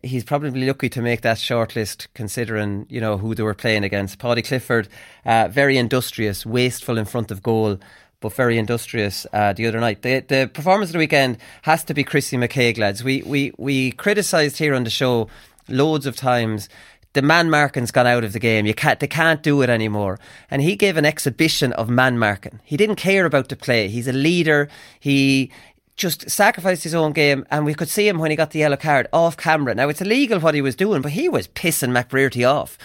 he's probably lucky to make that shortlist considering you know who they were playing against. Paudie Clifford, uh, very industrious, wasteful in front of goal but very industrious uh, the other night. The, the performance of the weekend has to be Chrissy McKaigue, lads. We, we, we criticised here on the show loads of times the man marking's gone out of the game. You can't, they can't do it anymore. And he gave an exhibition of man marking. He didn't care about the play. He's a leader. He just sacrificed his own game, and we could see him when he got the yellow card off camera. Now it's illegal what he was doing, but he was pissing McBrearty off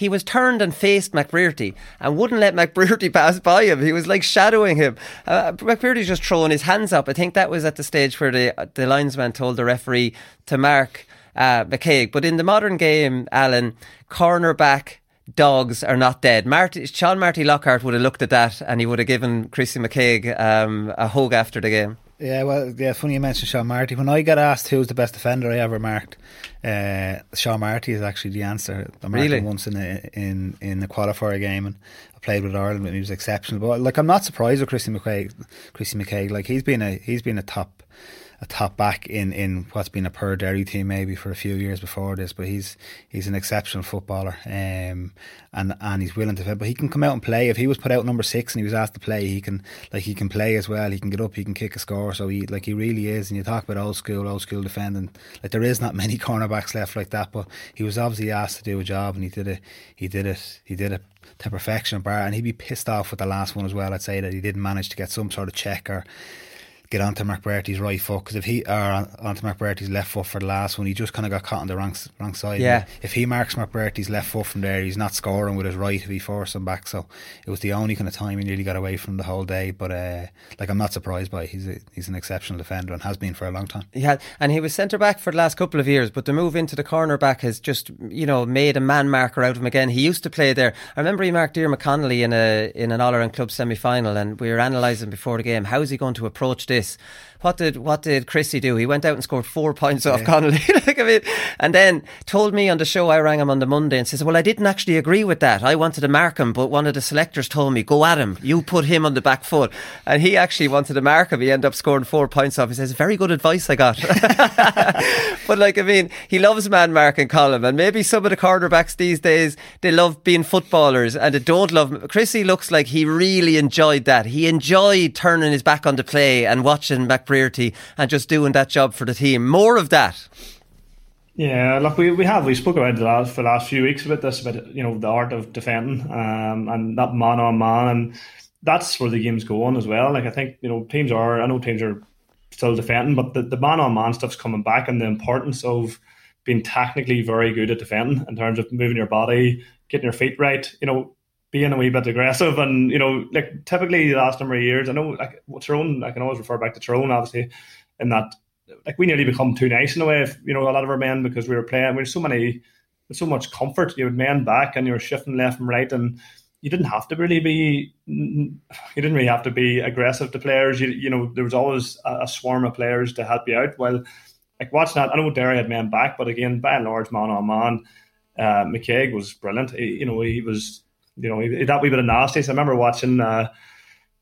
he was turned and faced McBrearty and wouldn't let McBrearty pass by him. He was like shadowing him. Uh, McBrearty just throwing his hands up. I think that was at the stage where the the linesman told the referee to mark uh, McKaigue. But in the modern game, Alan, cornerback dogs are not dead. Marty, Sean Marty Lockhart would have looked at that and he would have given Chrissy McKaigue um, a hug after the game. Yeah, well, yeah, funny you mentioned Sean Marty. When I get asked who's the best defender I ever marked, uh, Sean Marty is actually the answer. I marked really? him once in a, in in the qualifier game, and I played with Ireland, and he was exceptional. But like, I'm not surprised with Chrissy McKaigue. Chrissy McKaigue, like he's been a he's been a top a top back in, in what's been a per Derry team maybe for a few years before this, but he's he's an exceptional footballer, um, and and he's willing to. Defend but he can come out and play. If he was put out number six and he was asked to play, he can like he can play as well. He can get up, he can kick a score. So he like he really is. And you talk about old school, old school defending. Like there is not many cornerbacks left like that, but he was obviously asked to do a job, and he did it. He did it. He did it to perfection, bar. And he'd be pissed off with the last one as well. I'd say that he didn't manage to get some sort of check or get onto McBrearty's right foot because if he or onto McBrearty's left foot for the last one, he just kind of got caught on the wrong wrong side. Yeah. If he marks McBrearty's left foot from there, he's not scoring with his right if he forces him back. So it was the only kind of time he nearly got away from the whole day. But uh, like I'm not surprised by it. he's a, he's an exceptional defender and has been for a long time. Had, and he was centre back for the last couple of years. But the move into the corner back has just you know made a man marker out of him again. He used to play there. I remember he marked Diarmuid Connolly in a in an All Ireland Club semi final, and we were analysing before the game how is he going to approach this this what did what did Chrissy do? He went out and scored four points off yeah. Connolly. like I mean, and then told me on the show I rang him on the Monday and says, "Well, I didn't actually agree with that. I wanted to mark him, but one of the selectors told me go at him. You put him on the back foot." And he actually wanted to mark him. He ended up scoring four points off. He says, "Very good advice I got." but like I mean, he loves man marking Colm, and maybe some of the cornerbacks these days they love being footballers and they don't love. Chrissy looks like he really enjoyed that. He enjoyed turning his back on the play and watching Mac McBrearty and just doing that job for the team. More of that. Yeah, look, we, we have we spoke about the last for the last few weeks about this about you know the art of defending um, and that man on man and that's where the game's going as well. Like I think you know teams are I know teams are still defending, but the, the man on man stuff's coming back and the importance of being technically very good at defending in terms of moving your body, getting your feet right. You know, being a wee bit aggressive and you know like typically the last number of years I know like Tyrone I can always refer back to Tyrone obviously in that like we nearly become too nice in a way if, you know a lot of our men because we were playing we had so many so much comfort. You had men back and you were shifting left and right, and you didn't have to really be you didn't really have to be aggressive to players. You you know there was always a, a swarm of players to help you out. Well, like watching that, I know Derry had men back, but again, by and large, man on man, uh, McKaigue was brilliant. He, you know he was you know that wee bit of nasty. So I remember watching. Uh,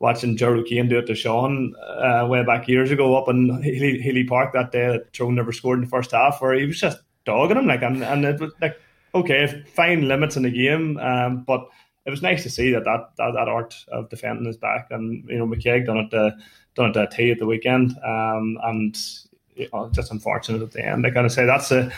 watching Gerald Kane do it to Sean uh, way back years ago up in Healy, Healy Park that day that Tyrone never scored in the first half, where he was just dogging him like, and, and it was like, okay, fine limits in the game, um, but it was nice to see that that, that, that art of defending is back, and you know McKaigue done it uh, done it at T at the weekend, um, and you know, just unfortunate at the end. I gotta say that's a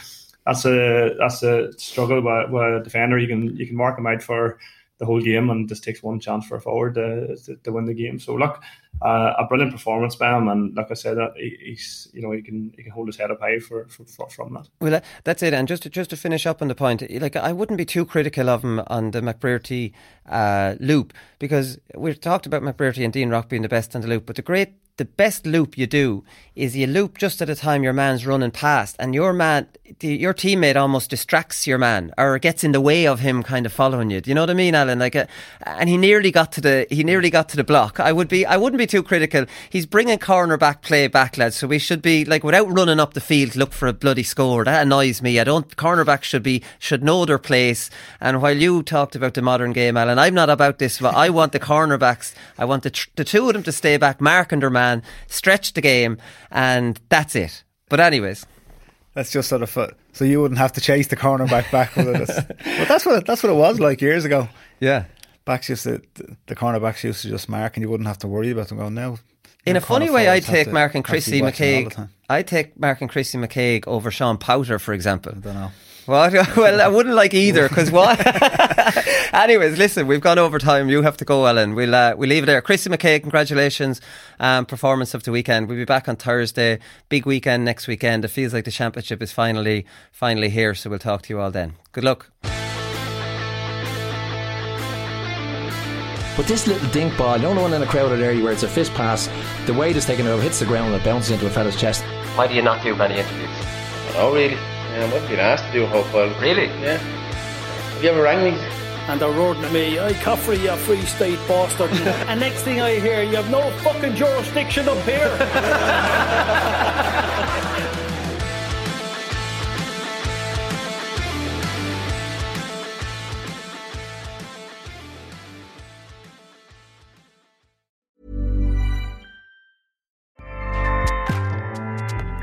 that's a that's a struggle with, with a defender. You can you can mark him out for the whole game and just takes one chance for a forward to, to, to win the game. So look, uh, a brilliant performance by him, and like I said, that he's you know he can he can hold his head up high for, for, for from that. Well, that's it. And just to, just to finish up on the point, like I wouldn't be too critical of him on the McBrearty uh, loop because we've talked about McBrearty and Dean Rock being the best on the loop, but the great the best loop you do is you loop just at the time your man's running past, and your man, your teammate almost distracts your man or gets in the way of him kind of following you. Do you know what I mean, Alan? Like, a, uh, and he nearly got to the he nearly got to the block. I would be I wouldn't be too critical. He's bringing corner back play back, lads. So we should be like without running up the field, look for a bloody score. That annoys me. I don't. Cornerbacks should be should know their place. And while you talked about the modern game, Alan, I'm not about this. But I want the cornerbacks. I want the, the two of them to stay back, marking their man man, stretch the game, and that's it. But anyways. That's just sort of uh, so you wouldn't have to chase the cornerback back with it. but that's what that's what it was like years ago. Yeah, backs used to the cornerbacks used to just mark, and you wouldn't have to worry about them going now. In a funny way, I take Mark and Chrissy McKaigue. I take Mark and Chrissy McKaigue over Sean Powter, for example. I don't know. What? Well, I wouldn't like either because what? Anyways, listen, we've gone over time. You have to go, Alan. We'll uh, we'll leave it there. Chrissy McKaigue, congratulations, um, performance of the weekend. We'll be back on Thursday. Big weekend next weekend. It feels like the championship is finally finally here. So we'll talk to you all then. Good luck. But this little dink ball, you know the one in a crowded area where it's a fist pass, the weight is taken over, hits the ground, and it bounces into a fella's chest. Why do you not do many interviews? Oh, really. Yeah, I might be asked to do a whole while. Really? Yeah. Have you ever rang me? And they're roaring at me, I Caffrey, you a Free State bastard. and next thing I hear, you have no fucking jurisdiction up here.